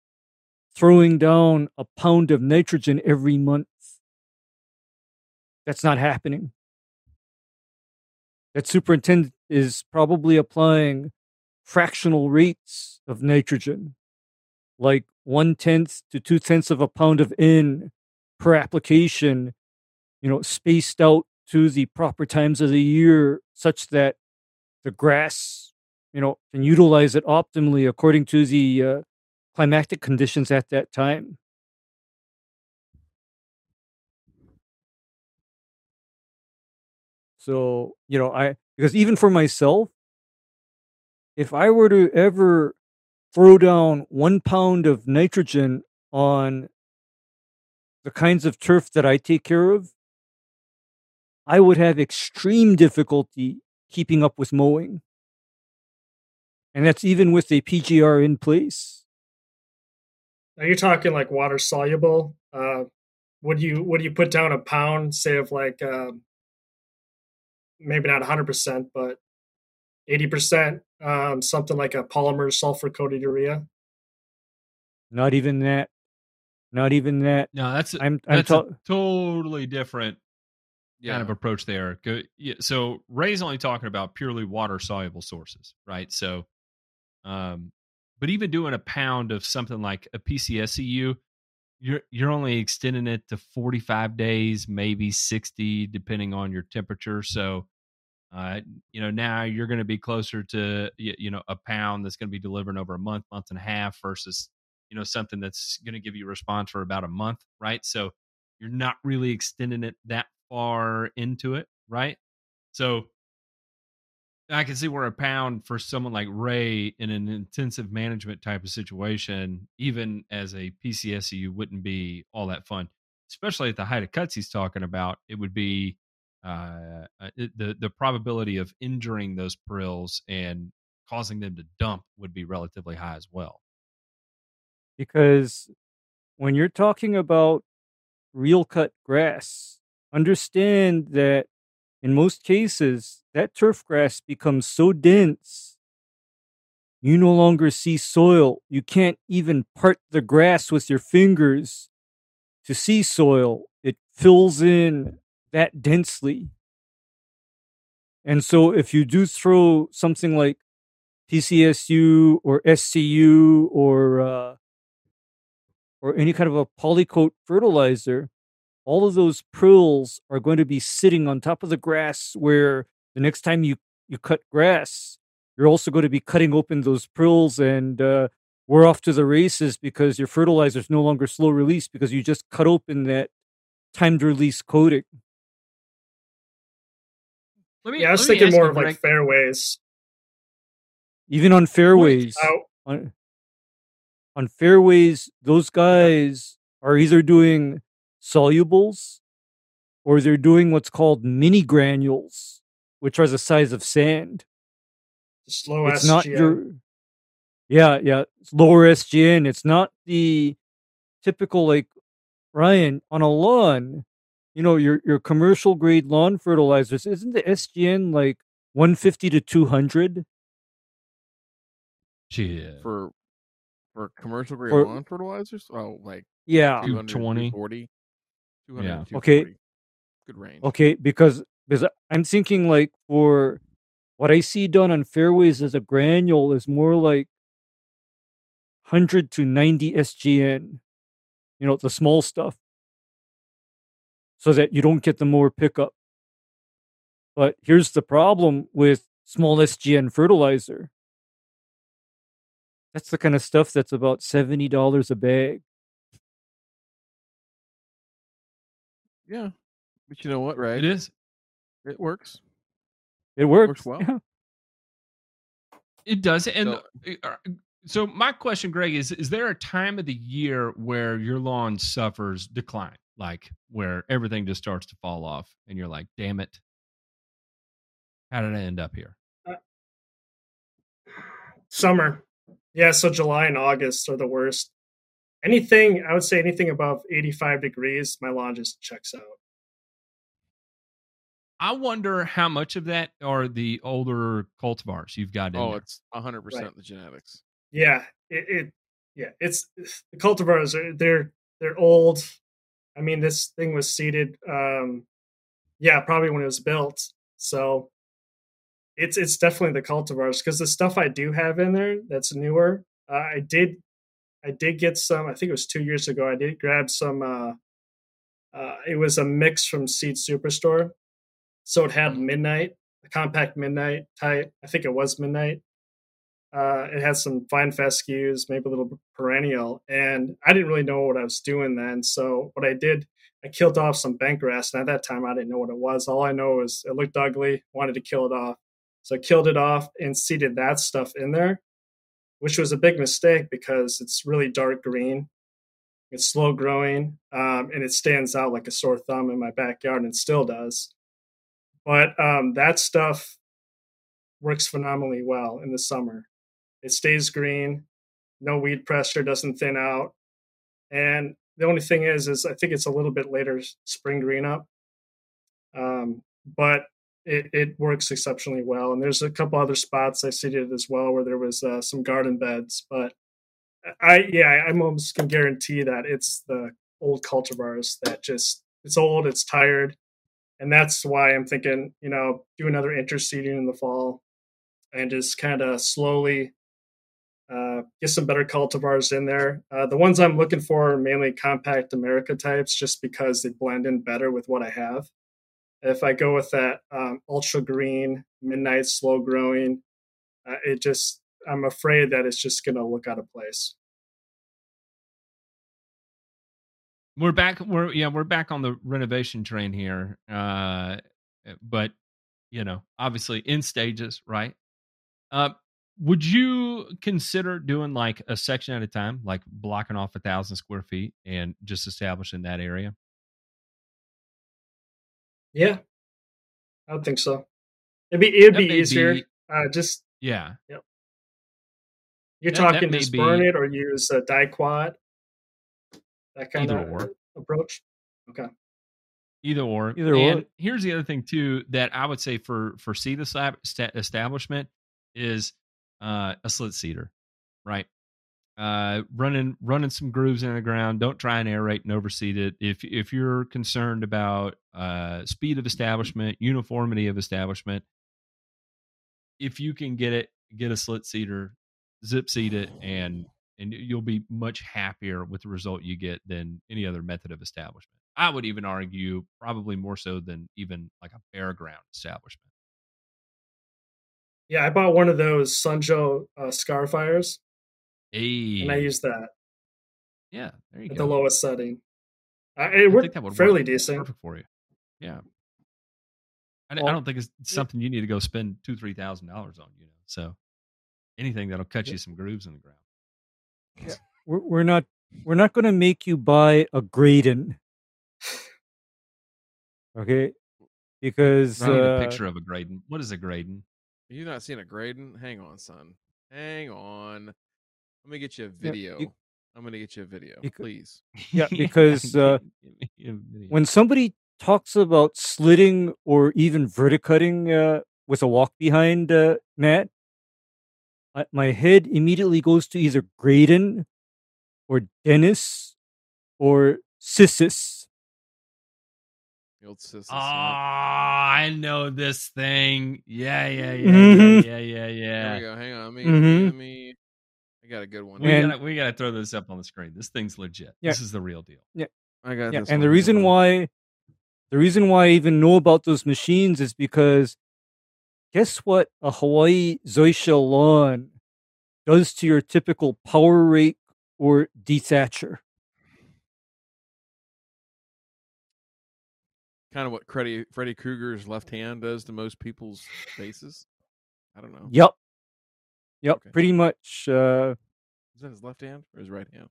throwing down a pound of nitrogen every month that's not happening that superintendent is probably applying fractional rates of nitrogen like one tenth to two tenths of a pound of N per application, you know, spaced out to the proper times of the year such that the grass, you know, can utilize it optimally according to the uh, climatic conditions at that time. So, you know, I, because even for myself, if I were to ever throw down one pound of nitrogen on the kinds of turf that I take care of, I would have extreme difficulty keeping up with mowing. And that's even with a PGR in place. Are you talking like water soluble? Uh, would you would you put down a pound, say of like um, maybe not 100 percent, but 80 percent, um, something like a polymer sulfur coated urea? Not even that. Not even that. No, that's a, I'm I'm that's ta- a totally different Yeah. kind of approach there. So Ray's only talking about purely water soluble sources, right? So, um, but even doing a pound of something like a PCSEU, you're you're only extending it to 45 days, maybe 60, depending on your temperature. So, uh, you know, now you're going to be closer to you know a pound that's going to be delivering over a month, month and a half, versus you know something that's going to give you a response for about a month, right? So, you're not really extending it that far into it, right? So, I can see where a pound for someone like Ray in an intensive management type of situation, even as a PCSU, wouldn't be all that fun. Especially at the height of cuts he's talking about, it would be uh, uh it, the the probability of injuring those prills and causing them to dump would be relatively high as well. Because when you're talking about reel cut grass, understand that in most cases, that turf grass becomes so dense, you no longer see soil. You can't even part the grass with your fingers to see soil. It fills in that densely. And so, if you do throw something like PCSU or SCU or uh, or any kind of a polycoat fertilizer, all of those prills are going to be sitting on top of the grass where the next time you, you cut grass, you're also going to be cutting open those prills and uh, we're off to the races because your fertilizer is no longer slow release because you just cut open that timed release coating. Me, yeah, I was thinking more of like fairways. Even on fairways. On, on fairways, those guys are either doing solubles or they're doing what's called mini granules, which are the size of sand. Slow it's SGN. not your yeah yeah it's lower SGN. It's not the typical like Ryan on a lawn. You know your your commercial grade lawn fertilizers isn't the SGN like 150 to 200? Yeah. For for commercial grade for, lawn fertilizers? Oh, like yeah, 220, 40. Yeah. Okay. Good range. Okay, because because I'm thinking like for what I see done on fairways as a granule is more like 100 to 90 SGN. You know, the small stuff. So that you don't get the more pickup. But here's the problem with small SGN fertilizer. That's the kind of stuff that's about $70 a bag. Yeah. But you know what, right? It is. It works. It works. It works well. It does. And so, uh, so my question, Greg, is is there a time of the year where your lawn suffers decline? Like where everything just starts to fall off and you're like, damn it. How did I end up here? Uh, summer. Yeah, so July and August are the worst anything I would say anything above 85 degrees, my lawn just checks out. I wonder how much of that are the older cultivars you've got in Oh, there. it's 100% right. the genetics. Yeah, it, it yeah, it's, it's the cultivars are they're they're old. I mean, this thing was seeded um yeah, probably when it was built. So it's it's definitely the cultivars because the stuff I do have in there that's newer, uh, I did I did get some. I think it was two years ago. I did grab some. Uh, uh, it was a mix from Seed Superstore, so it had mm-hmm. Midnight, a compact Midnight type. I think it was Midnight. Uh, it had some fine fescues, maybe a little perennial, and I didn't really know what I was doing then. So what I did, I killed off some bent grass, and at that time I didn't know what it was. All I know is it looked ugly, wanted to kill it off, so I killed it off and seeded that stuff in there which was a big mistake because it's really dark green. It's slow growing, um, and it stands out like a sore thumb in my backyard, and still does. But um, that stuff works phenomenally well in the summer. It stays green, no weed pressure, doesn't thin out, and the only thing is, is I think it's a little bit later spring green up. Um, but it, it works exceptionally well. And there's a couple other spots I seeded as well where there was uh, some garden beds, but I yeah I'm almost can guarantee that it's the old cultivars that just it's old, it's tired, and that's why I'm thinking you know do another interseeding in the fall and just kind of slowly Uh, get some better cultivars in there. Uh, the ones I'm looking for are mainly compact America types, just because they blend in better with what I have. If I go with that um, ultra green, midnight slow growing, uh, it just I'm afraid that it's just going to look out of place. we're back we're yeah we're back on the renovation train here uh but you know obviously in stages right uh would you consider doing like a section at a time like blocking off a thousand square feet and just establishing that area Yeah, I would think so. It'd be it'd That be easier. be- Uh, just yeah you're That- that talking may just be- burn it or use a diquat. That kind of or. approach. Okay. either or Either or. here's the other thing too that i would say for for seed estab- sta- establishment is uh a slit seeder right uh running running some grooves in the ground. Don't try and aerate and overseed it. If if you're concerned about uh speed of establishment uniformity of establishment if you can get it get a slit seeder zip seed it and and you'll be much happier with the result you get than any other method of establishment. I would even argue probably more so than even like a bare ground establishment. Yeah, I bought one of those Sun Joe uh, Scarifiers, hey and I used that yeah there you at go the lowest setting. Uh, I it think worked that would fairly work decent. perfect for you yeah I, Well, don't think it's something you need to go spend two three thousand dollars on you know so anything that'll cut you some grooves in the ground We're, we're not we're not going to make you buy a Graden. Okay? Because I need a uh, picture of a Graden what is a Graden Are you not seeing a Graden? Hang on, son. Hang on. Let me get you a video. you- I'm gonna get you a video, you please. Yeah, because, uh, give me a video. when somebody talks about slitting or even verticutting uh, with a walk behind uh, Matt, I, my head immediately goes to either Graden or Dennis or SISIS. The old sis. Oh, I know this thing. Yeah, yeah, yeah, Mhm. yeah, yeah, yeah, There we go. Hang on. Let me, Mhm. let me. I got a good one. We And- gotta, we gotta throw this up on the screen. This thing's legit. Yeah. This is the real deal. Yeah, I got Yeah, this and the reason on. why the reason why I even know about those machines is because guess what a Hawaii Zoysia lawn does to your typical power rake or dethatcher. kind of what Freddy, Freddy Krueger's left hand does to most people's faces. I don't know. Yep. Yep, Okay. pretty much uh Is that his left hand or his right hand?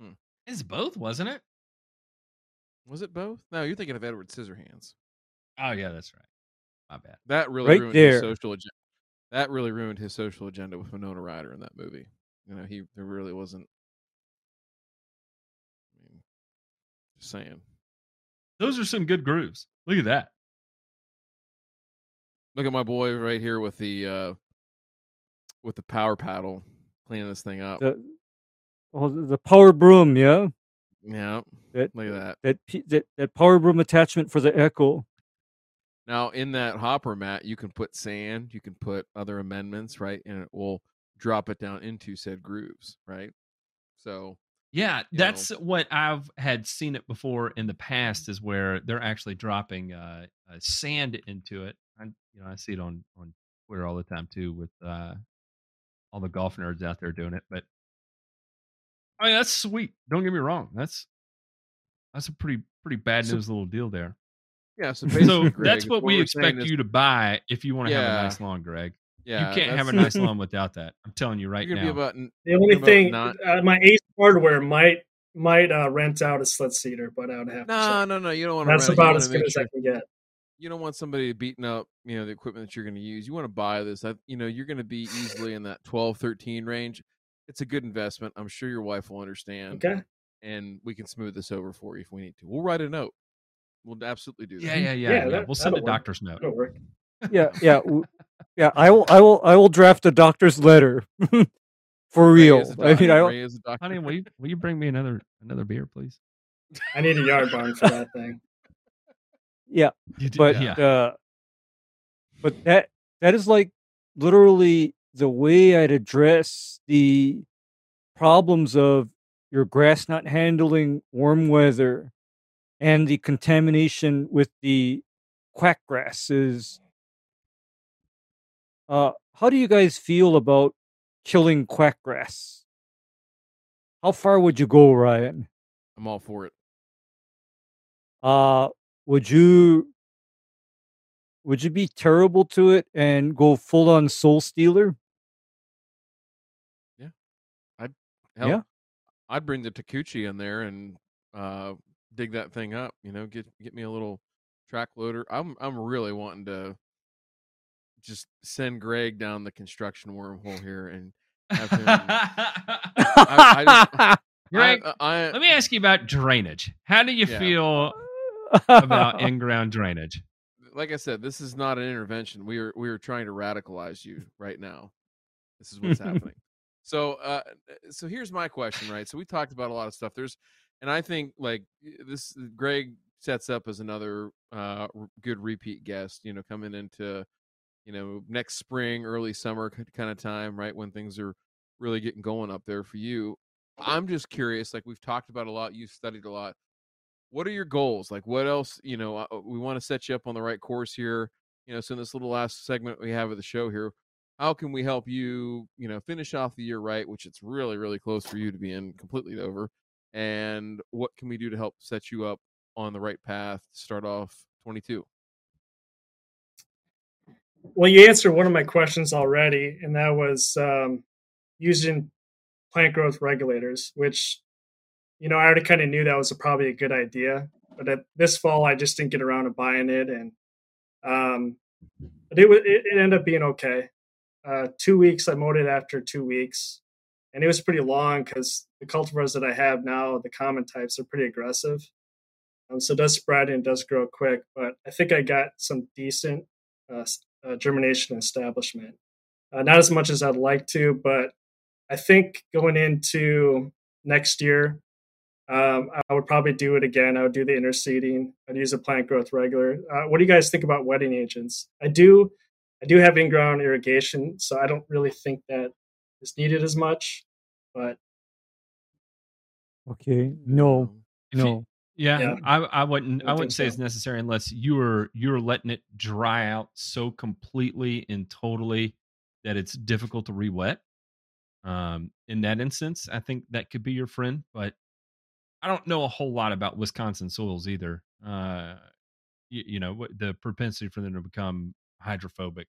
hmm. It's both, wasn't it? Was it both? No, you're thinking of Edward Scissorhands. Oh yeah, that's right. My bad. That really Right ruined there. his social agenda. That really ruined his social agenda with Winona Ryder in that movie. You know, he there really wasn't. I mean, just saying. Those are some good grooves. Look at that. Look at my boy right here with the uh with the power paddle cleaning this thing up. the well, the power broom, yeah. yeah, That look at that. that that, that power broom attachment for the echo. Now in that hopper mat, you can put sand, you can put other amendments, right, and it will drop it down into said grooves, right? So Yeah, You that's what I've had seen it before in the past. Is where they're actually dropping uh, uh, sand into it. I, you know, I see it on on Twitter all the time too, with uh, all the golf nerds out there doing it. But I mean, that's sweet. Don't get me wrong. That's that's a pretty pretty bad So- news little deal there. yeah, so basically, So Greg, that's is what we we're expect is- you to buy if you want to have a nice lawn, Greg. Yeah, you can't have a nice lawn without that. I'm telling you right now. be about The only about thing, not- uh, my Ace Hardware might might uh, rent out a slit seeder, but I would have no, check. no, no. You don't want to. That's about as good as I can get. You don't want somebody beating up you know the equipment that you're going to use you want to buy this I, you know you're going to be easily in that 12 13 range it's a good investment i'm sure your wife will understand Okay. and we can smooth this over for you if we need to we'll write a note we'll absolutely do that Yeah, yeah, yeah. Yeah, yeah. that- we'll send a that'll work. doctor's note. Yeah, yeah, yeah. I will, I will, I will draft a doctor's letter for Ray real. is a I doc- mean, I don't, Ray is a doctor. Honey, will you will you bring me another another beer, please? I need a yard barn for that thing. Yeah, but yeah. uh, but that that is like literally the way I'd address the problems of your grass not handling warm weather and the contamination with the quack grass is uh, how do you guys feel about killing quack grass? How far would you go, Ryan? I'm all for it. Uh, would you would you be terrible to it and go full on soul stealer? Yeah. I hell, Yeah. I'd bring the Takeuchi in there and uh, dig that thing up. You know, get get me a little track loader. I'm I'm really wanting to just send Greg down the construction wormhole here and have him. I Greg, I, I, let me ask you about drainage. How do you Yeah. feel about in-ground drainage? like I said, this is not an intervention. We are we are trying to radicalize you right now. This is what's happening. So, uh, so here's my question, right? So we talked about a lot of stuff. There's, and I think like this, Greg sets up as another uh, r- good repeat guest. You know, coming into, you know, next spring, early summer kind of time, right when things are really getting going up there for you. I'm just curious. Like we've talked about a lot. You've studied a lot what are your goals? Like what else you know uh, we want to set you up on the right course here you know so in this little last segment we have of the show here how can we help you you know finish off the year right which it's really really close for you to be in completely over and what can we do to help set you up on the right path to start off 22 Well, you answered one of my questions already, and that was um, using plant growth regulators, which, you know, I already kind of knew that was a, probably a good idea. But at, this fall, I just didn't get around to buying it, and um, it, it it ended up being okay. Uh, two weeks, I mowed it after two weeks, and it was pretty long because the cultivars that I have now, the common types, are pretty aggressive. Um, so it does spread and does grow quick, but I think I got some decent uh, uh, germination establishment. Uh, not as much as I'd like to, but I think going into next year, um, I would probably do it again. I would do the interseeding. I'd use a plant growth regular. Uh, what do you guys think about wetting agents? I do, I do have in-ground irrigation, so I don't really think that is needed as much. But Okay. No. If you- No. Yeah, Yeah. I I wouldn't I I wouldn't say so. it's necessary unless you are you're letting it dry out so completely and totally that it's difficult to re-wet. Um, in that instance, I think that could be your friend, but I don't know a whole lot about Wisconsin soils either. Uh, you, you know, the propensity for them to become hydrophobic.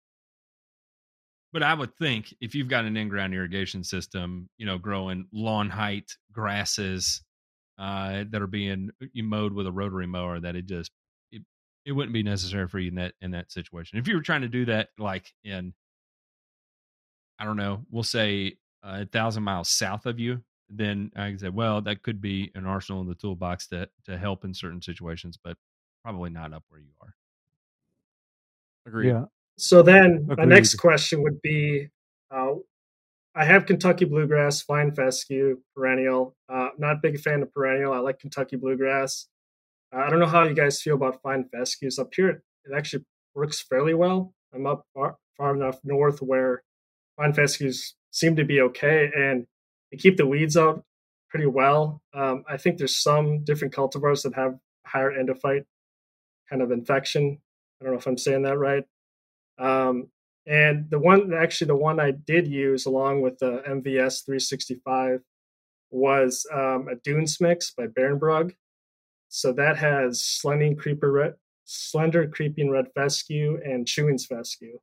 But I would think if you've got an in-ground irrigation system, you know, growing lawn height grasses uh, that are being you mowed with a rotary mower, that it just it, it wouldn't be necessary for you in that in that situation. If you were trying to do that, like in I don't know, we'll say uh, a thousand miles south of you, then I can say, well, that could be an arsenal in the toolbox to to help in certain situations, but probably not up where you are. agreed Yeah. So then my next question would be uh, I have Kentucky bluegrass, fine fescue, perennial. Uh, not a big fan of perennial. I like Kentucky bluegrass. Uh, I don't know how you guys feel about fine fescues. Up here, it actually works fairly well. I'm up far, far enough north where fine fescues seem to be okay and they keep the weeds out pretty well. Um, I think there's some different cultivars that have higher endophyte kind of infection. I don't know if I'm saying that right. Um, and the one, actually, the one I did use along with the MVS 365 was um, a Dunes mix by Barenbrug. So that has slender creeper red, slender creeping red fescue and chewings fescue.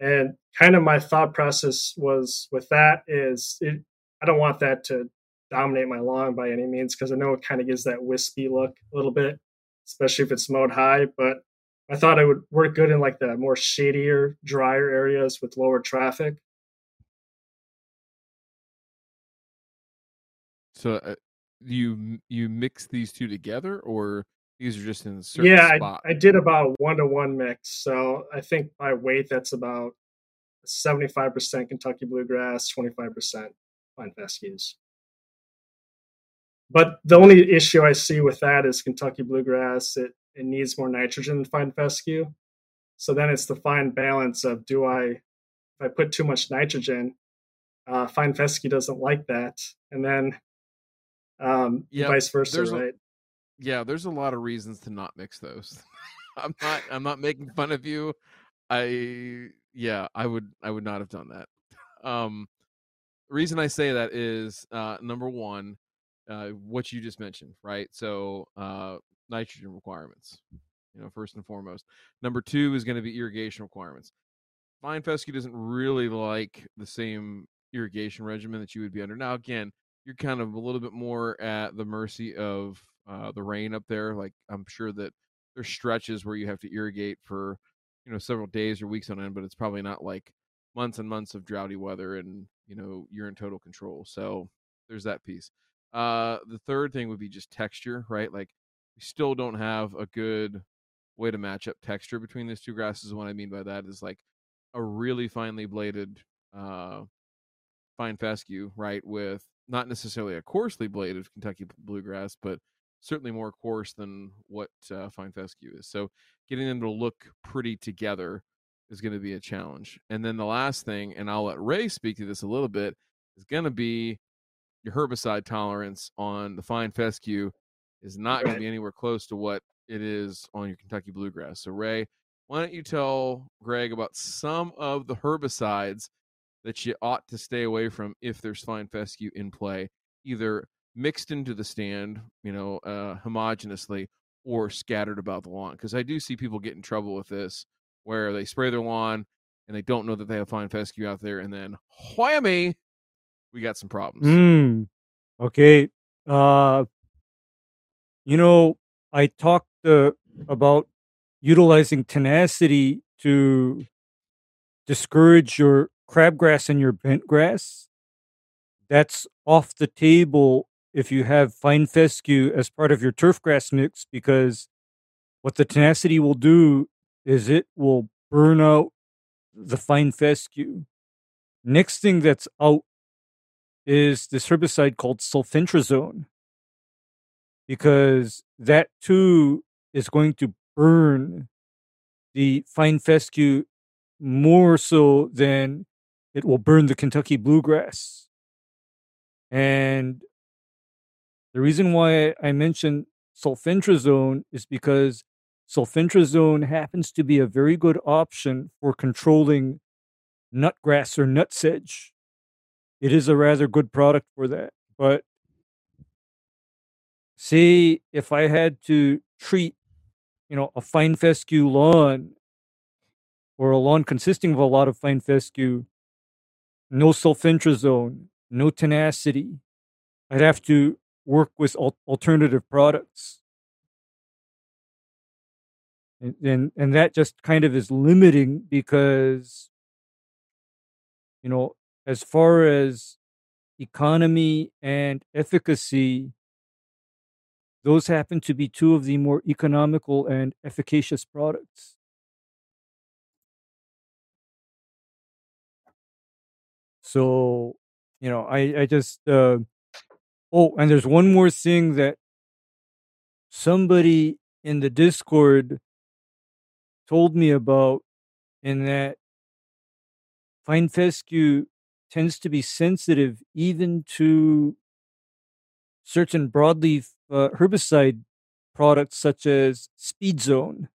And kind of my thought process was with that is it, I don't want that to dominate my lawn by any means because I know it kind of gives that wispy look a little bit, especially if it's mowed high. But I thought it would work good in like the more shadier, drier areas with lower traffic. so uh, you you mix these two together or these are just in certain Yeah, spot I, I did about one to one mix. So I think by weight, that's about 75% Kentucky bluegrass, 25% fine fescues. But the only issue I see with that is Kentucky bluegrass. It, it needs more nitrogen than fine fescue. So then it's the fine balance of do I if I put too much nitrogen, uh, fine fescue doesn't like that, and then um, Yeah, vice versa, there's a- right? yeah there's a lot of reasons to not mix those i'm not i'm not making fun of you i yeah i would i would not have done that um reason i say that is uh number one uh what you just mentioned right? So uh nitrogen requirements you know first and foremost. Number two is going to be irrigation requirements. Fine fescue doesn't really like the same irrigation regimen that you would be under. Now again you're kind of a little bit more at the mercy of uh, the rain up there. Like I'm sure that there's stretches where you have to irrigate for you know several days or weeks on end, but it's probably not like months and months of droughty weather and you know you're in total control. So there's that piece. Uh, the third thing would be just texture, right? Like we still don't have a good way to match up texture between these two grasses. What I mean by that is like a really finely bladed uh, fine fescue, right, with not necessarily a coarsely bladed Kentucky bluegrass, but certainly more coarse than what uh, fine fescue is. So getting them to look pretty together is going to be a challenge. And then the last thing, and I'll let Ray speak to this a little bit, is going to be your herbicide tolerance on the fine fescue is not going to be anywhere close to what it is on your Kentucky bluegrass. So Ray, why don't you tell Greg about some of the herbicides that you ought to stay away from if there's fine fescue in play, either mixed into the stand, you know, uh, homogenously, or scattered about the lawn. Because I do see people get in trouble with this, where they spray their lawn and they don't know that they have fine fescue out there, and then whammy, we got some problems. Mm. Okay. Uh, you know, I talked uh, about utilizing tenacity to discourage your crabgrass and your bentgrass. That's off the table if you have fine fescue as part of your turfgrass mix because what the tenacity will do is it will burn out the fine fescue. Next thing that's out is this herbicide called sulfentrazone because that too is going to burn the fine fescue more so than it will burn the Kentucky bluegrass. And the reason why I mentioned sulfentrazone is because sulfentrazone happens to be a very good option for controlling nutgrass or nutsedge it is a rather good product for that. But say if I had to treat, you know, a fine fescue lawn or a lawn consisting of a lot of fine fescue, no sulfentrazone, no tenacity, I'd have to work with al- alternative products. And, and and that just kind of is limiting because you know as far as economy and efficacy, those happen to be two of the more economical and efficacious products. So, you know, I, I just, uh, oh, and there's one more thing that somebody in the Discord told me about, in that fine fescue tends to be sensitive even to certain broadleaf uh, herbicide products such as speed zone.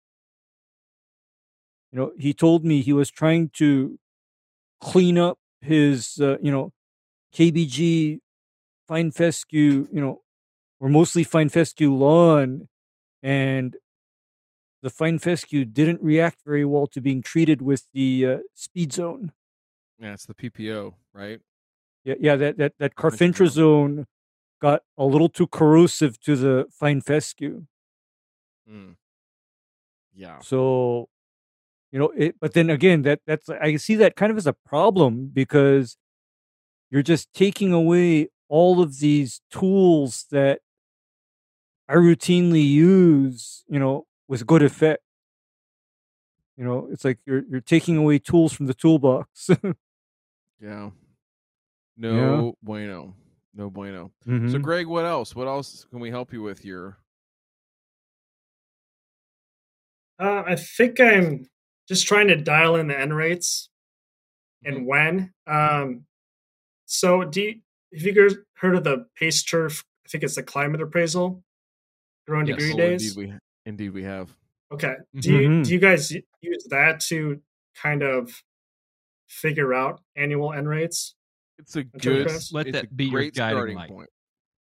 You know he told me he was trying to clean up his uh, you know kbg fine fescue you know or mostly fine fescue lawn and the fine fescue didn't react very well to being treated with the uh, speed zone Yeah, it's the PPO, right? Yeah, yeah, that that that carfentrazone got a little too corrosive to the fine fescue. Mm. Yeah. So, you know, it. But then again, that that's I see that kind of as a problem because you're just taking away all of these tools that I routinely use. You know, with good effect. You know, it's like you're you're taking away tools from the toolbox. Yeah. No bueno. No bueno. So, Mhm. Greg, what else? What else can we help you with here? Uh, I think I'm just trying to dial in the N rates. and when. Um, so, do you, have you guys heard of the Pace Turf? I think it's the climate appraisal, growing Yes. degree Oh, days. We indeed we have. Okay. Do you Mhm. do you guys use that to kind of figure out annual N rates? It's a good. Let that a be your great guiding starting light. point.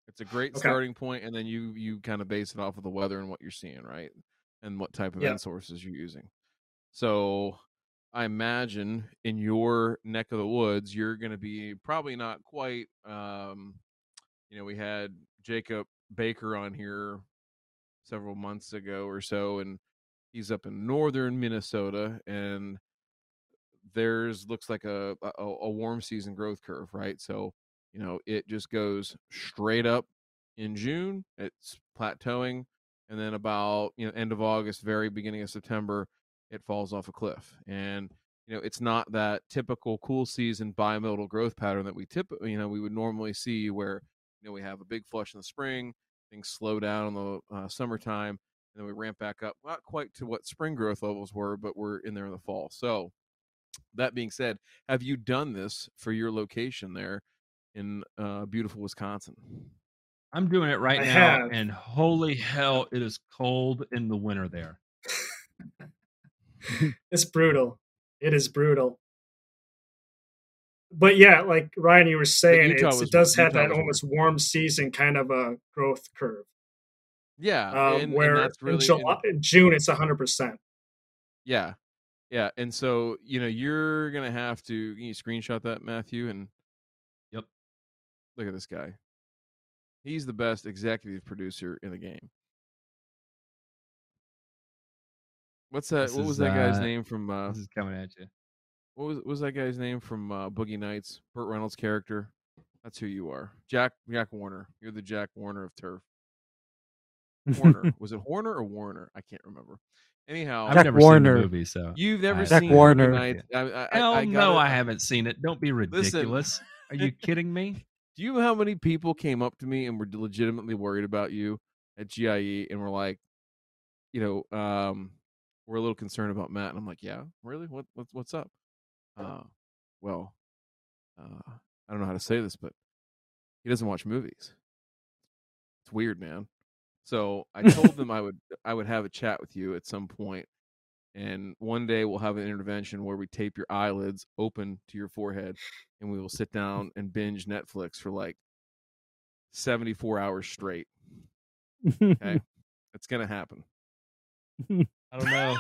It's a great Okay. starting point, and then you you kind of base it off of the weather and what you're seeing, right? And what type of Yeah. N sources you're using. So, I imagine in your neck of the woods, you're going to be probably not quite. Um, you know, we had Jacob Baker on here several months ago or so, and he's up in northern Minnesota, and there's looks like a, a a warm season growth curve, right? So, you know, it just goes straight up in June. It's plateauing, and then about you know end of August, very beginning of September, it falls off a cliff. And you know, it's not that typical cool season bimodal growth pattern that we tip you know we would normally see where you know we have a big flush in the spring, things slow down in the uh, summertime, and then we ramp back up. Not quite to what spring growth levels were, but we're in there in the fall. So that being said, have you done this for your location there in uh, beautiful Wisconsin? I'm doing it right I now, have. and holy hell, it is cold in the winter there. It's brutal. It is brutal. But yeah, like Ryan, you were saying, it's, it does have Utah that was almost warm season kind of a growth curve. Yeah, Um, and, and where that's really in, July, in June it's hundred percent. yeah, yeah. And so you know you're gonna have to can you screenshot that Matthew and Yep. look at this guy. He's the best executive producer in the game. What's that? This what was is, that guy's uh, name from? Uh, This is coming at you. What was what was that guy's name from uh, Boogie Nights? Burt Reynolds' character. That's who you are, Jack Jack Warner. You're the Jack Warner of turf. Warner was it Horner or Warner? I can't remember. Anyhow, I've Jack never Warner. seen the movie, so you've never I- Jack seen Warner. Boogie Nights. I, I, Hell I, I no, gotta- I haven't seen it. Don't be ridiculous. Are you kidding me? Do you know how many people came up to me and were legitimately worried about you at GIE and were like, you know, um, we're a little concerned about Matt, and I'm like, yeah, really? What, what what's up? Uh, well, uh, I don't know how to say this, but he doesn't watch movies. It's weird, man. So I told them I would I would have a chat with you at some point, and one day we'll have an intervention where we tape your eyelids open to your forehead, and we will sit down and binge Netflix for like 74 hours straight. Okay. It's gonna happen. I don't know.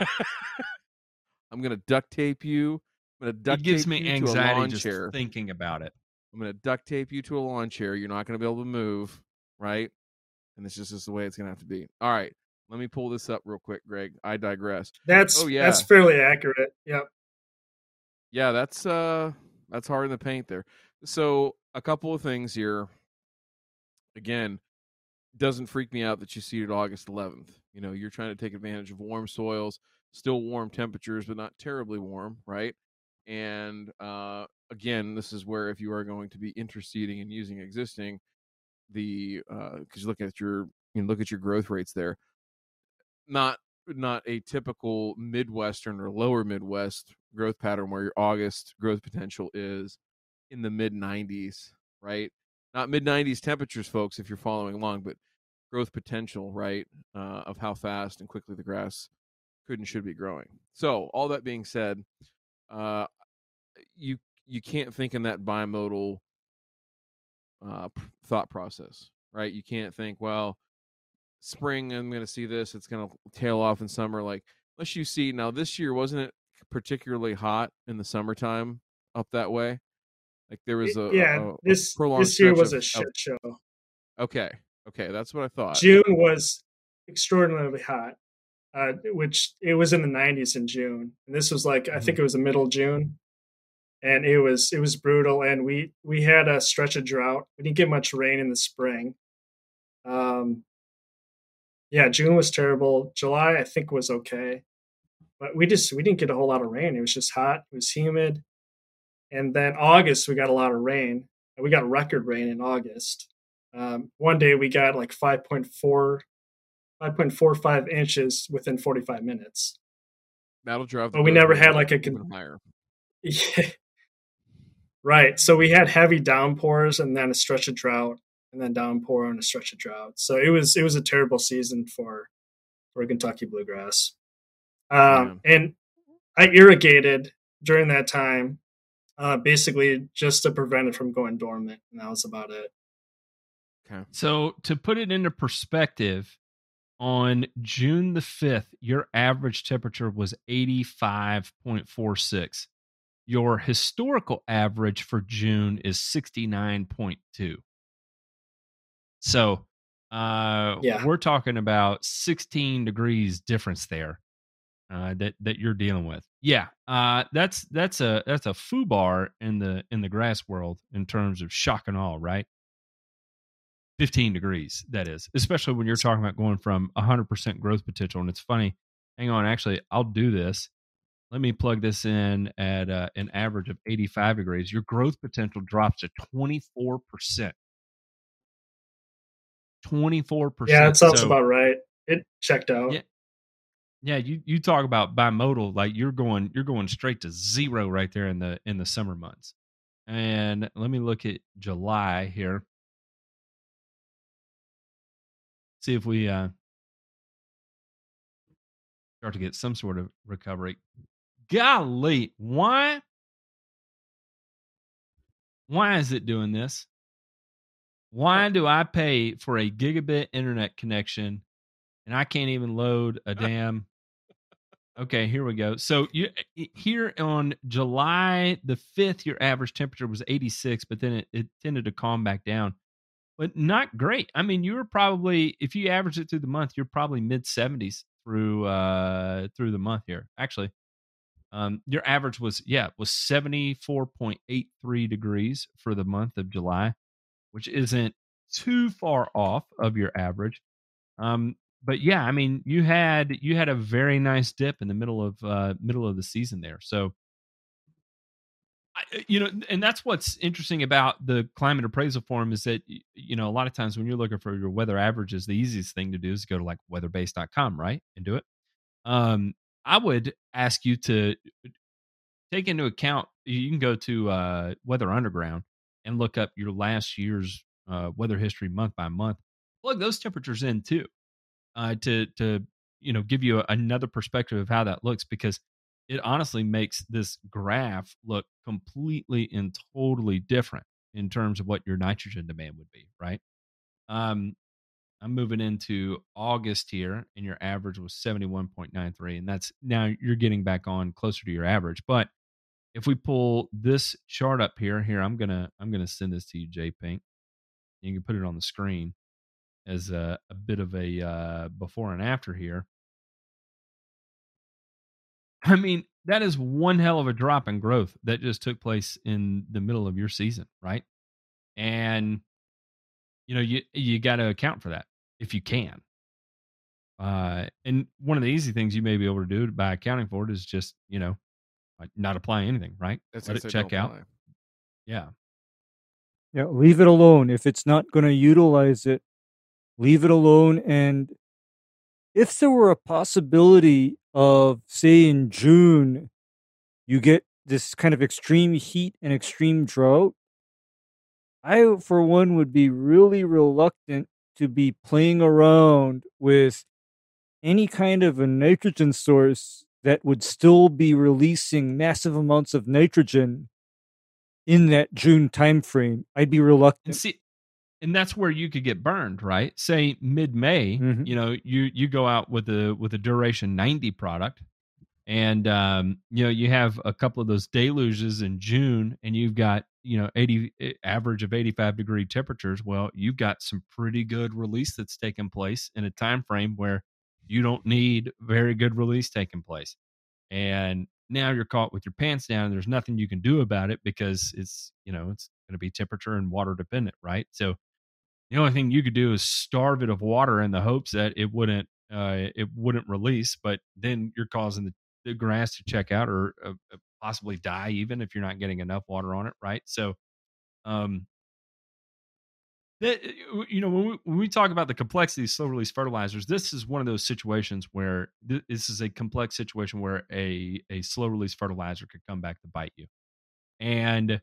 I'm gonna duct tape you. I'm gonna duct it gives tape me you to a anxiety lawn just chair. thinking about it. I'm gonna duct tape you to a lawn chair. You're not gonna be able to move, right? And it's just, just the way it's gonna have to be. All right. Let me pull this up real quick, Greg. I digress. That's Oh, yeah. that's fairly accurate. Yep. Yeah, that's uh that's hard in the paint there. So a couple of things here. Again, doesn't freak me out that you seeded August 11th. You know, you're trying to take advantage of warm soils, still warm temperatures, but not terribly warm, right? And uh, again, this is where if you are going to be interseeding and using existing, the because you look at your you know, look at your growth rates there, not not a typical Midwestern or lower Midwest growth pattern where your August growth potential is in the mid 90s, right? Not mid 90s temperatures, folks, if you're following along, but growth potential, right, uh, of how fast and quickly the grass could and should be growing. So, all that being said, uh, you you can't think in that bimodal uh, thought process, right? You can't think, well, spring I'm going to see this, it's going to tail off in summer. Like, unless you see now, this year wasn't it particularly hot in the summertime up that way? Like there was a yeah. a- a this prolonged this year was of- a shit show. Okay, okay, that's what I thought. June was extraordinarily hot, uh, which it was in the 90s in June, and this was like I Mm-hmm. think it was the middle of June, and it was it was brutal. And we we had a stretch of drought. We didn't get much rain in the spring. Um, yeah, June was terrible. July I think was okay, but we just we didn't get a whole lot of rain. It was just hot. It was humid, and then August we got a lot of rain. We got record rain in August. Um, one day we got like 5.4, 5.45 inches within 45 minutes. That'll drive. the But we never had, like, a con- Yeah. Right. So we had heavy downpours and then a stretch of drought and then downpour and a stretch of drought. So it was it was a terrible season for for Kentucky bluegrass. Um, and I irrigated during that time, uh, basically just to prevent it from going dormant, and that was about it. Okay. So to put it into perspective, on June the 5th, your average temperature was 85.46. Your historical average for June is 69.2. So, uh, yeah. we're talking about 16 degrees difference there uh, that that you're dealing with. Yeah, uh, that's that's a that's a foobar in the in the grass world in terms of shock and awe, right? 15 degrees that is especially when you're talking about going from 100% growth potential and it's funny hang on actually i'll do this let me plug this in at uh, an average of 85 degrees your growth potential drops to 24% 24% yeah that sounds so, about right. It checked out. Yeah. Yeah you you talk about bimodal like you're going you're going straight to zero right there in the in the summer months. And let me look at july here. See if we uh, start to get some sort of recovery. Golly, why? Why is it doing this? Why do I pay for a gigabit internet connection and I can't even load a damn? Okay, here we go. So you here on July the 5th, your average temperature was 86, but then it, it tended to calm back down but not great. I mean, you were probably if you average it through the month, you're probably mid 70s through uh through the month here. Actually, um your average was yeah, was 74.83 degrees for the month of July, which isn't too far off of your average. Um but yeah, I mean, you had you had a very nice dip in the middle of uh middle of the season there. So uh, you know, and that's what's interesting about the climate appraisal form is that you know a lot of times when you're looking for your weather averages, the easiest thing to do is go to like weatherbase.com, right, and do it. Um, I would ask you to uh, take into account. You can go to uh, Weather Underground and look up your last year's uh, weather history month by month. Plug those temperatures in too, uh, to to you know give you a, another perspective of how that looks because it honestly makes this graph look completely and totally different in terms of what your nitrogen demand would be, right? Um, I'm moving into August here, and your average was 71.93, and that's now you're getting back on closer to your average. But if we pull this chart up here, here I'm gonna I'm gonna send this to you, J Pink. You can put it on the screen as a, a bit of a uh, before and after here. I mean, that is one hell of a drop in growth that just took place in the middle of your season, right? And you know, you you got to account for that if you can. Uh, and one of the easy things you may be able to do by accounting for it is just you know, not apply anything, right? That's Let it check out. Apply. Yeah. Yeah, leave it alone. If it's not going to utilize it, leave it alone. And if there were a possibility of say in June you get this kind of extreme heat and extreme drought, I for one would be really reluctant to be playing around with any kind of a nitrogen source that would still be releasing massive amounts of nitrogen in that June timeframe. I'd be reluctant. And see, and that's where you could get burned, right? Say mid May, mm-hmm. you know, you you go out with a with a duration ninety product, and um, you know you have a couple of those deluges in June, and you've got you know eighty eh, average of eighty five degree temperatures. Well, you've got some pretty good release that's taking place in a time frame where you don't need very good release taking place, and now you're caught with your pants down. And there's nothing you can do about it because it's you know it's going to be temperature and water dependent, right? So the only thing you could do is starve it of water in the hopes that it wouldn't uh, it wouldn't release. But then you're causing the, the grass to check out or uh, uh possibly die, even if you're not getting enough water on it, right? So, um, that uh, you know when we, when we talk about the complexity of slow release fertilizers, this is one of those situations where th- this is a complex situation where a a slow release fertilizer could come back to bite you, and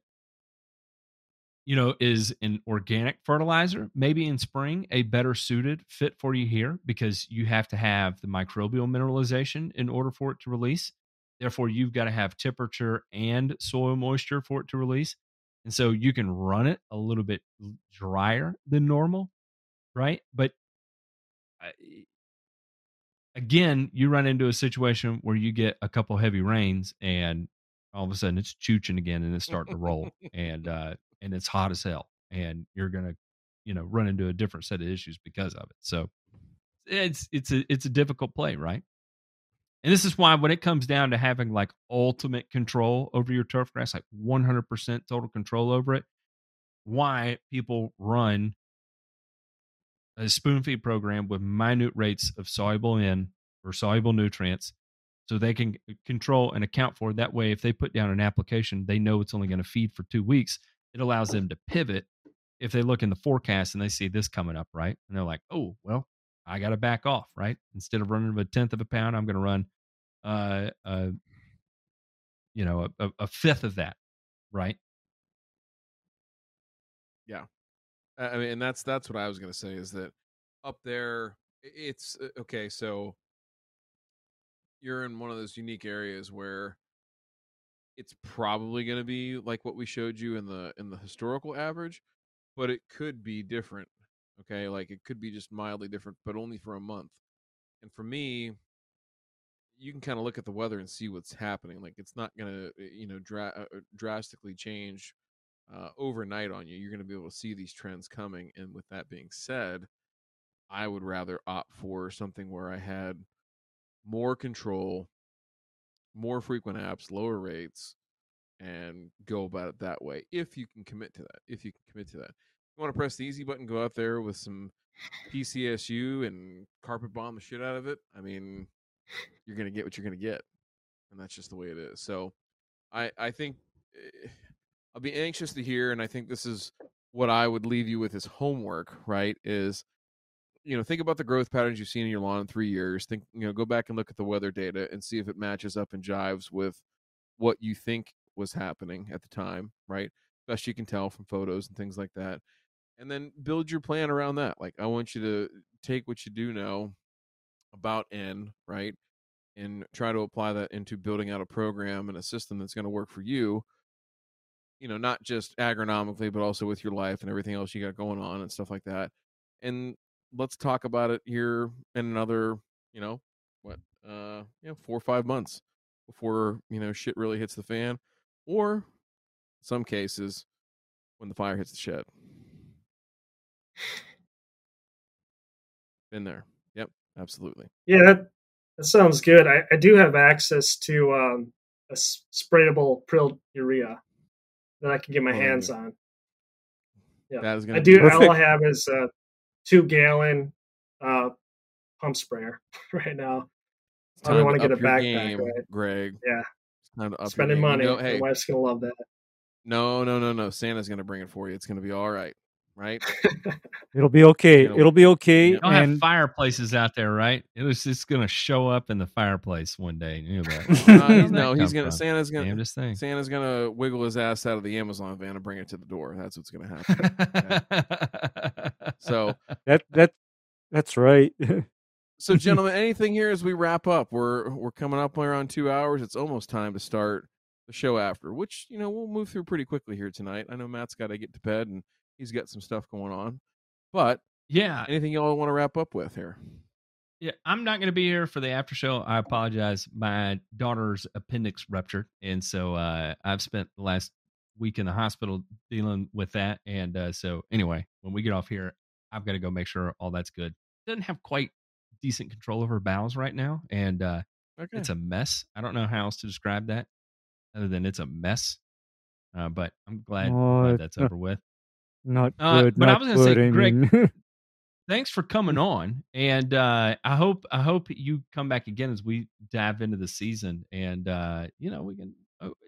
you know, is an organic fertilizer, maybe in spring, a better suited fit for you here because you have to have the microbial mineralization in order for it to release. Therefore, you've got to have temperature and soil moisture for it to release. And so you can run it a little bit drier than normal, right? But again, you run into a situation where you get a couple heavy rains and all of a sudden it's chooching again and it's starting to roll and uh and it's hot as hell and you're gonna you know run into a different set of issues because of it so it's it's a it's a difficult play right and this is why when it comes down to having like ultimate control over your turf grass like 100% total control over it why people run a spoon feed program with minute rates of soluble in or soluble nutrients so they can uh, control and account for it. that way if they put down an application they know it's only going to feed for two weeks it allows them to pivot if they look in the forecast and they see this coming up right? And they're like oh well i got to back off right? Instead of running a tenth of a pound i'm going to run uh, uh you know a, a fifth of that right? Yeah. I mean, and that's that's what I was gonna say is that up there, it's uh, okay. So you're in one of those unique areas where it's probably going to be like what we showed you in the in the historical average but it could be different okay like it could be just mildly different but only for a month and for me you can kind of look at the weather and see what's happening like it's not going to eh, you know dra- uh, drastically change uh, overnight on you. You're going to be able to see these trends coming. And with that being said, I would rather opt for something where I had more control, more frequent apps, lower rates, and go about it that way. If you can commit to that, if you can commit to that, you want to press the easy button, go out there with some PCSU and carpet bomb the shit out of it. I mean, you're going to get what you're going to get, and that's just the way it is. So, I I think eh, I'll be anxious to hear, and I think this is what I would leave you with as homework, right? Is you know, think about the growth patterns you've seen in your lawn in three years. Think, you know, go back and look at the weather data and see if it matches up and jives with what you think was happening at the time, right? Best you can tell from photos and things like that. And then build your plan around that. Like, I want you to take what you do know about N, right? And try to apply that into building out a program and a system that's going to work for you you know, not just agronomically, but also with your life and everything else you got going on and stuff like that. And let's talk about it here in another, you know, what, uh, you know, four or five months before, you know, shit really hits the fan or some cases when the fire hits the shed. Been there. Yep, absolutely. Yeah, that, that sounds good. I, I do have access to um, a sprayable prill urea that I can get my oh, hands yeah. on. Yeah, that is gonna I do. All I have is a two gallon uh, pump sprayer right now. I want to get a backpack, game, right? Greg. Yeah, spending money. You know, hey, My wife's gonna love that. No, no, no, no. Santa's gonna bring it for you. It's gonna be all right right? It'll be okay. It'll be okay. You don't and... have fireplaces out there, right? It was just going to show up in the fireplace one day. You know uh, no, he's going to. Santa's going. I'm just saying. Santa's going to wiggle his ass out of the Amazon van and bring it to the door. That's what's going to happen. So that that that's right. so, gentlemen, anything here as we wrap up? We're we're coming up around two hours. It's almost time to start the show after, which you know we'll move through pretty quickly here tonight. I know Matt's got to get to bed and he's got some stuff going on. But yeah, anything y'all want to wrap up with here? Yeah, I'm not going to be here for the after show. I apologize. My daughter's appendix ruptured, and so uh, I've spent the last week in the hospital dealing with that. And uh, so, anyway, when we get off here, I've got to go make sure all that's good. Doesn't have quite decent control of her bowels right now, and uh, okay. it's a mess. I don't know how else to describe that other than it's a mess. Uh, but I'm glad, oh, glad that's over with. Not uh, good. But not I was going to say, Greg, thanks for coming on, and uh, I hope I hope you come back again as we dive into the season, and uh, you know we can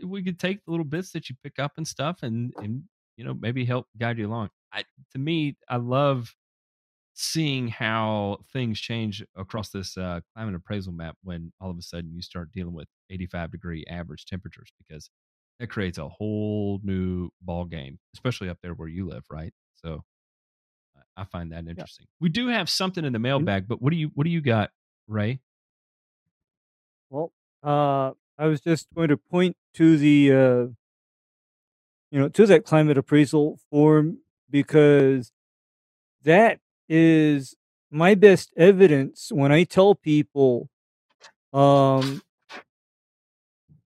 we could take the little bits that you pick up and stuff, and and you know maybe help guide you along. I, to me, I love seeing how things change across this uh, climate appraisal map when all of a sudden you start dealing with 85 degree average temperatures because that creates a whole new ball game, especially up there where you live, right? So I find that interesting. We do have something in the mailbag, but what do you what do you got, Ray? Well, uh, I was just going to point to the, uh, you know, to that climate appraisal form because that is my best evidence when I tell people, um,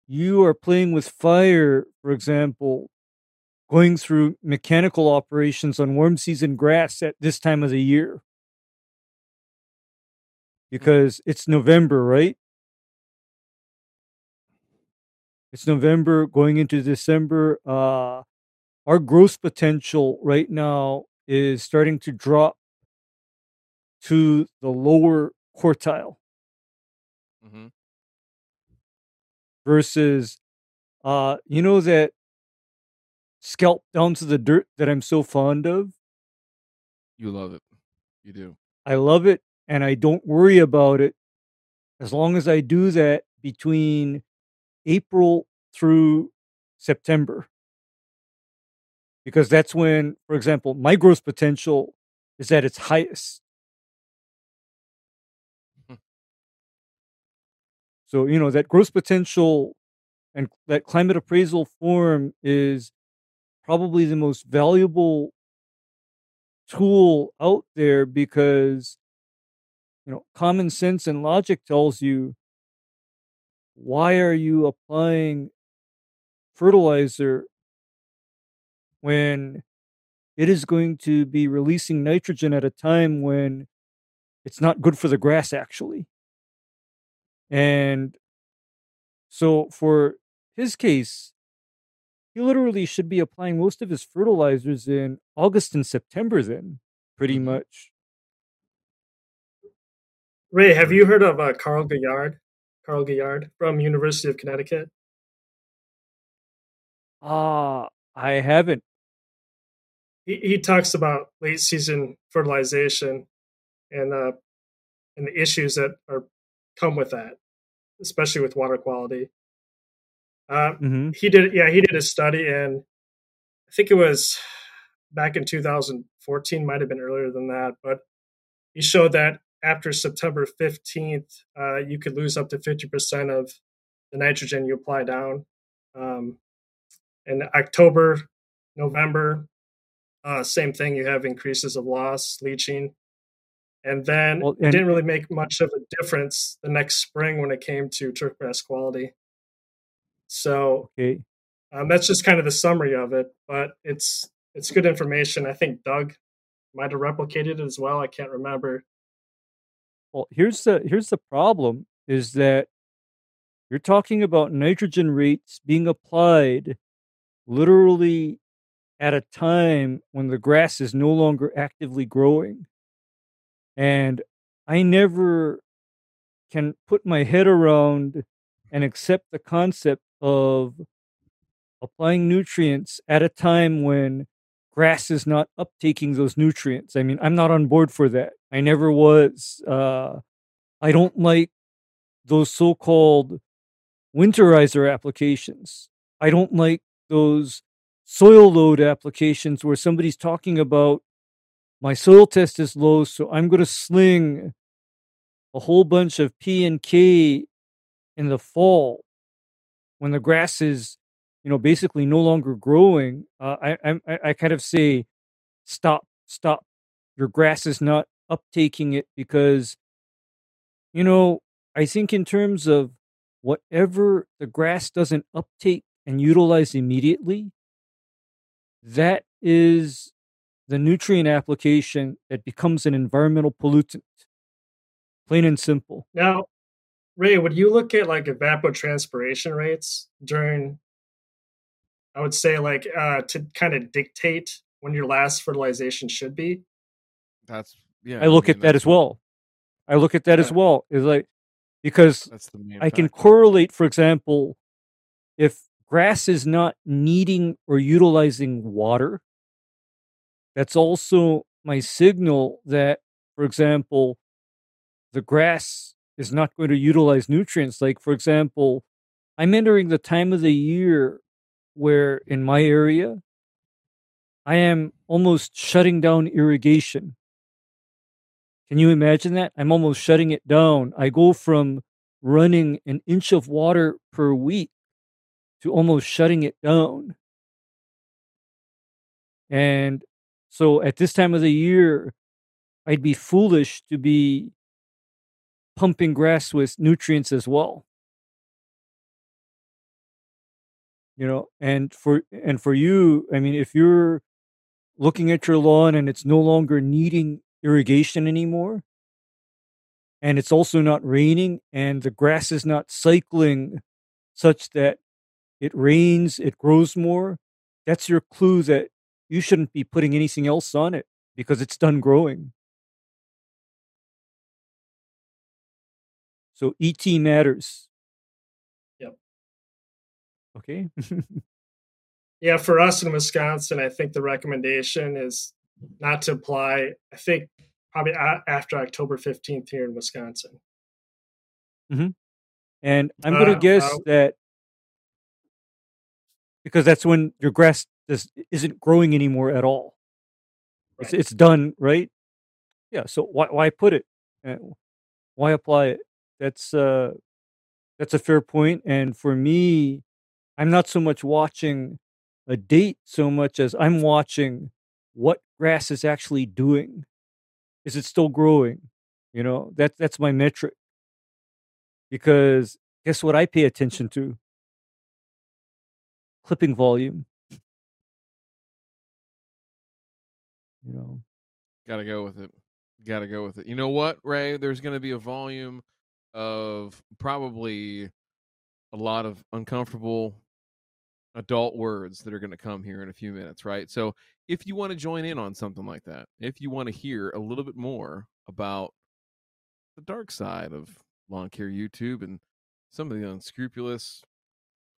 you are playing with fire, for example, going through mechanical operations on warm season grass at this time of the year because it's November, right? It's November going into December. Uh, our growth potential right now is starting to drop to the lower quartile Mm-hmm. versus, uh, you know, that scalp down to the dirt that I'm so fond of. You love it. You do. I love it and I don't worry about it as long as I do that between April through September. Because that's when, for example, my growth potential is at its highest. Hmm. so, you know, that growth potential and that climate appraisal form is probably the most valuable tool out there because you know common sense and logic tells you why are you applying fertilizer when it is going to be releasing nitrogen at a time when it's not good for the grass actually and so for his case he literally should be applying most of his fertilizers in August and September then pretty much Ray, have you heard of uh, Karl Guillard? Karl Guillard from University of Connecticut. ah I haven't He he talks about late season fertilization and uh and the issues that are come with that, especially with water quality. Uh, hmm he did yeah he did a study and I think it was back in 2014 might have been earlier than that but he showed that after September 15th uh, you could lose up to 50% of the nitrogen you apply down um, in October November uh, same thing you have increases of loss leaching and then Well, it didn't really make much of a difference the next spring when it came to turfgrass quality so okay um, that's just kind of the summary of it, but it's it's good information. I think Doug might have replicated it as well. I can't remember. Well, here's the here's the problem is that you're talking about nitrogen rates being applied literally at a time when the grass is no longer actively growing. And I never can put my head around and accept the concept of applying nutrients at a time when grass is not uptaking those nutrients. I mean, I'm not on board for that. I never was. Uh, I don't like those so called winterizer applications. I don't like those soil load applications where somebody's talking about my soil test is low, so I'm going to sling a whole bunch of P and K in the fall when the grass is, you know, basically no longer growing. Uh, I, I I- I kind of say, stop, stop. Your grass is not uptaking it because, you know, I think in terms of whatever the grass doesn't uptake and utilize immediately, that is the nutrient application that becomes an environmental pollutant. Plain and simple. Now, Ray, would you look at like evapotranspiration rates during? I would say like uh, to kind of dictate when your last fertilization should be. That's yeah. I look mean, at that as well. I look at that as well. Is like because That's the. I can correlate, for example, if grass is not needing or utilizing water, that's also my signal that, for example, the grass is not going to utilize nutrients. Like, for example, I'm entering the time of the year where in my area, I am almost shutting down irrigation. Can you imagine that? I'm almost shutting it down. I go from running an inch of water per week to almost shutting it down. And so at this time of the year, I'd be foolish to be pumping grass with nutrients as well. You know, and for and for you, I mean, if you're looking at your lawn and it's no longer needing irrigation anymore, and it's also not raining, and the grass is not cycling such that it rains, it grows more, that's your clue that you shouldn't be putting anything else on it because it's done growing. So ET matters. Yep. Okay. Yeah, for us in Wisconsin, I think the recommendation is not to apply. I think probably after October 15th here in Wisconsin. and I'm going to Uh, guess uh, that because that's when your grass just isn't growing anymore at all. It's it's done, right? Yeah. So why why put it? Uh, Why apply it? That's uh that's a fair point. And for me, I'm not so much watching a date so much as I'm watching what grass is actually doing. Is it still growing? You know, that that's my metric. Because guess what I pay attention to? Clipping volume. You know. Got to go with it. Got to go with it. You know what, Ray? There's going to be a volume of probably a lot of uncomfortable adult words that are going to come here in a few minutes, right? So, if you want to join in on something like that, if you want to hear a little bit more about the dark side of lawn care YouTube and some of the unscrupulous,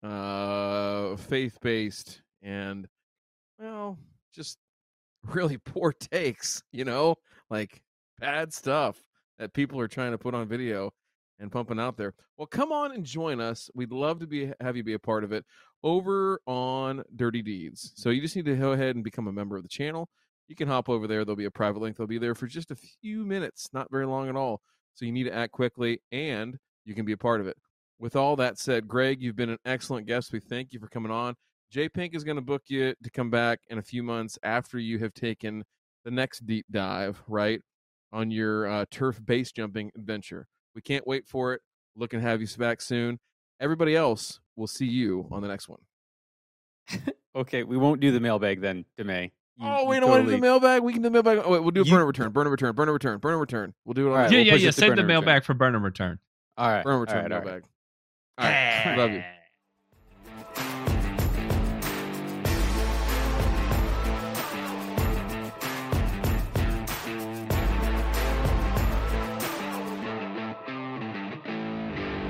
uh, faith based, and well, just really poor takes, you know, like bad stuff that people are trying to put on video and pumping out there. Well, come on and join us. We'd love to be have you be a part of it over on Dirty Deeds. So you just need to go ahead and become a member of the channel. You can hop over there. There'll be a private link. They'll be there for just a few minutes, not very long at all. So you need to act quickly and you can be a part of it. With all that said, Greg, you've been an excellent guest. We thank you for coming on. J Pink is going to book you to come back in a few months after you have taken the next deep dive, right, on your uh, turf base jumping adventure. We can't wait for it. Looking to have you back soon. Everybody else, we'll see you on the next one. Okay, we won't do the mailbag then, Demay. You- oh, we don't want to do the mailbag. We can do the mailbag. Oh, wait, we'll do a You- burn and return, burn and return, burn and return, burn and return. We'll do it All right, yeah, we'll yeah, yeah. Save the mailbag return. for burn and return. All right. burn and return all right. mailbag. All right, love you.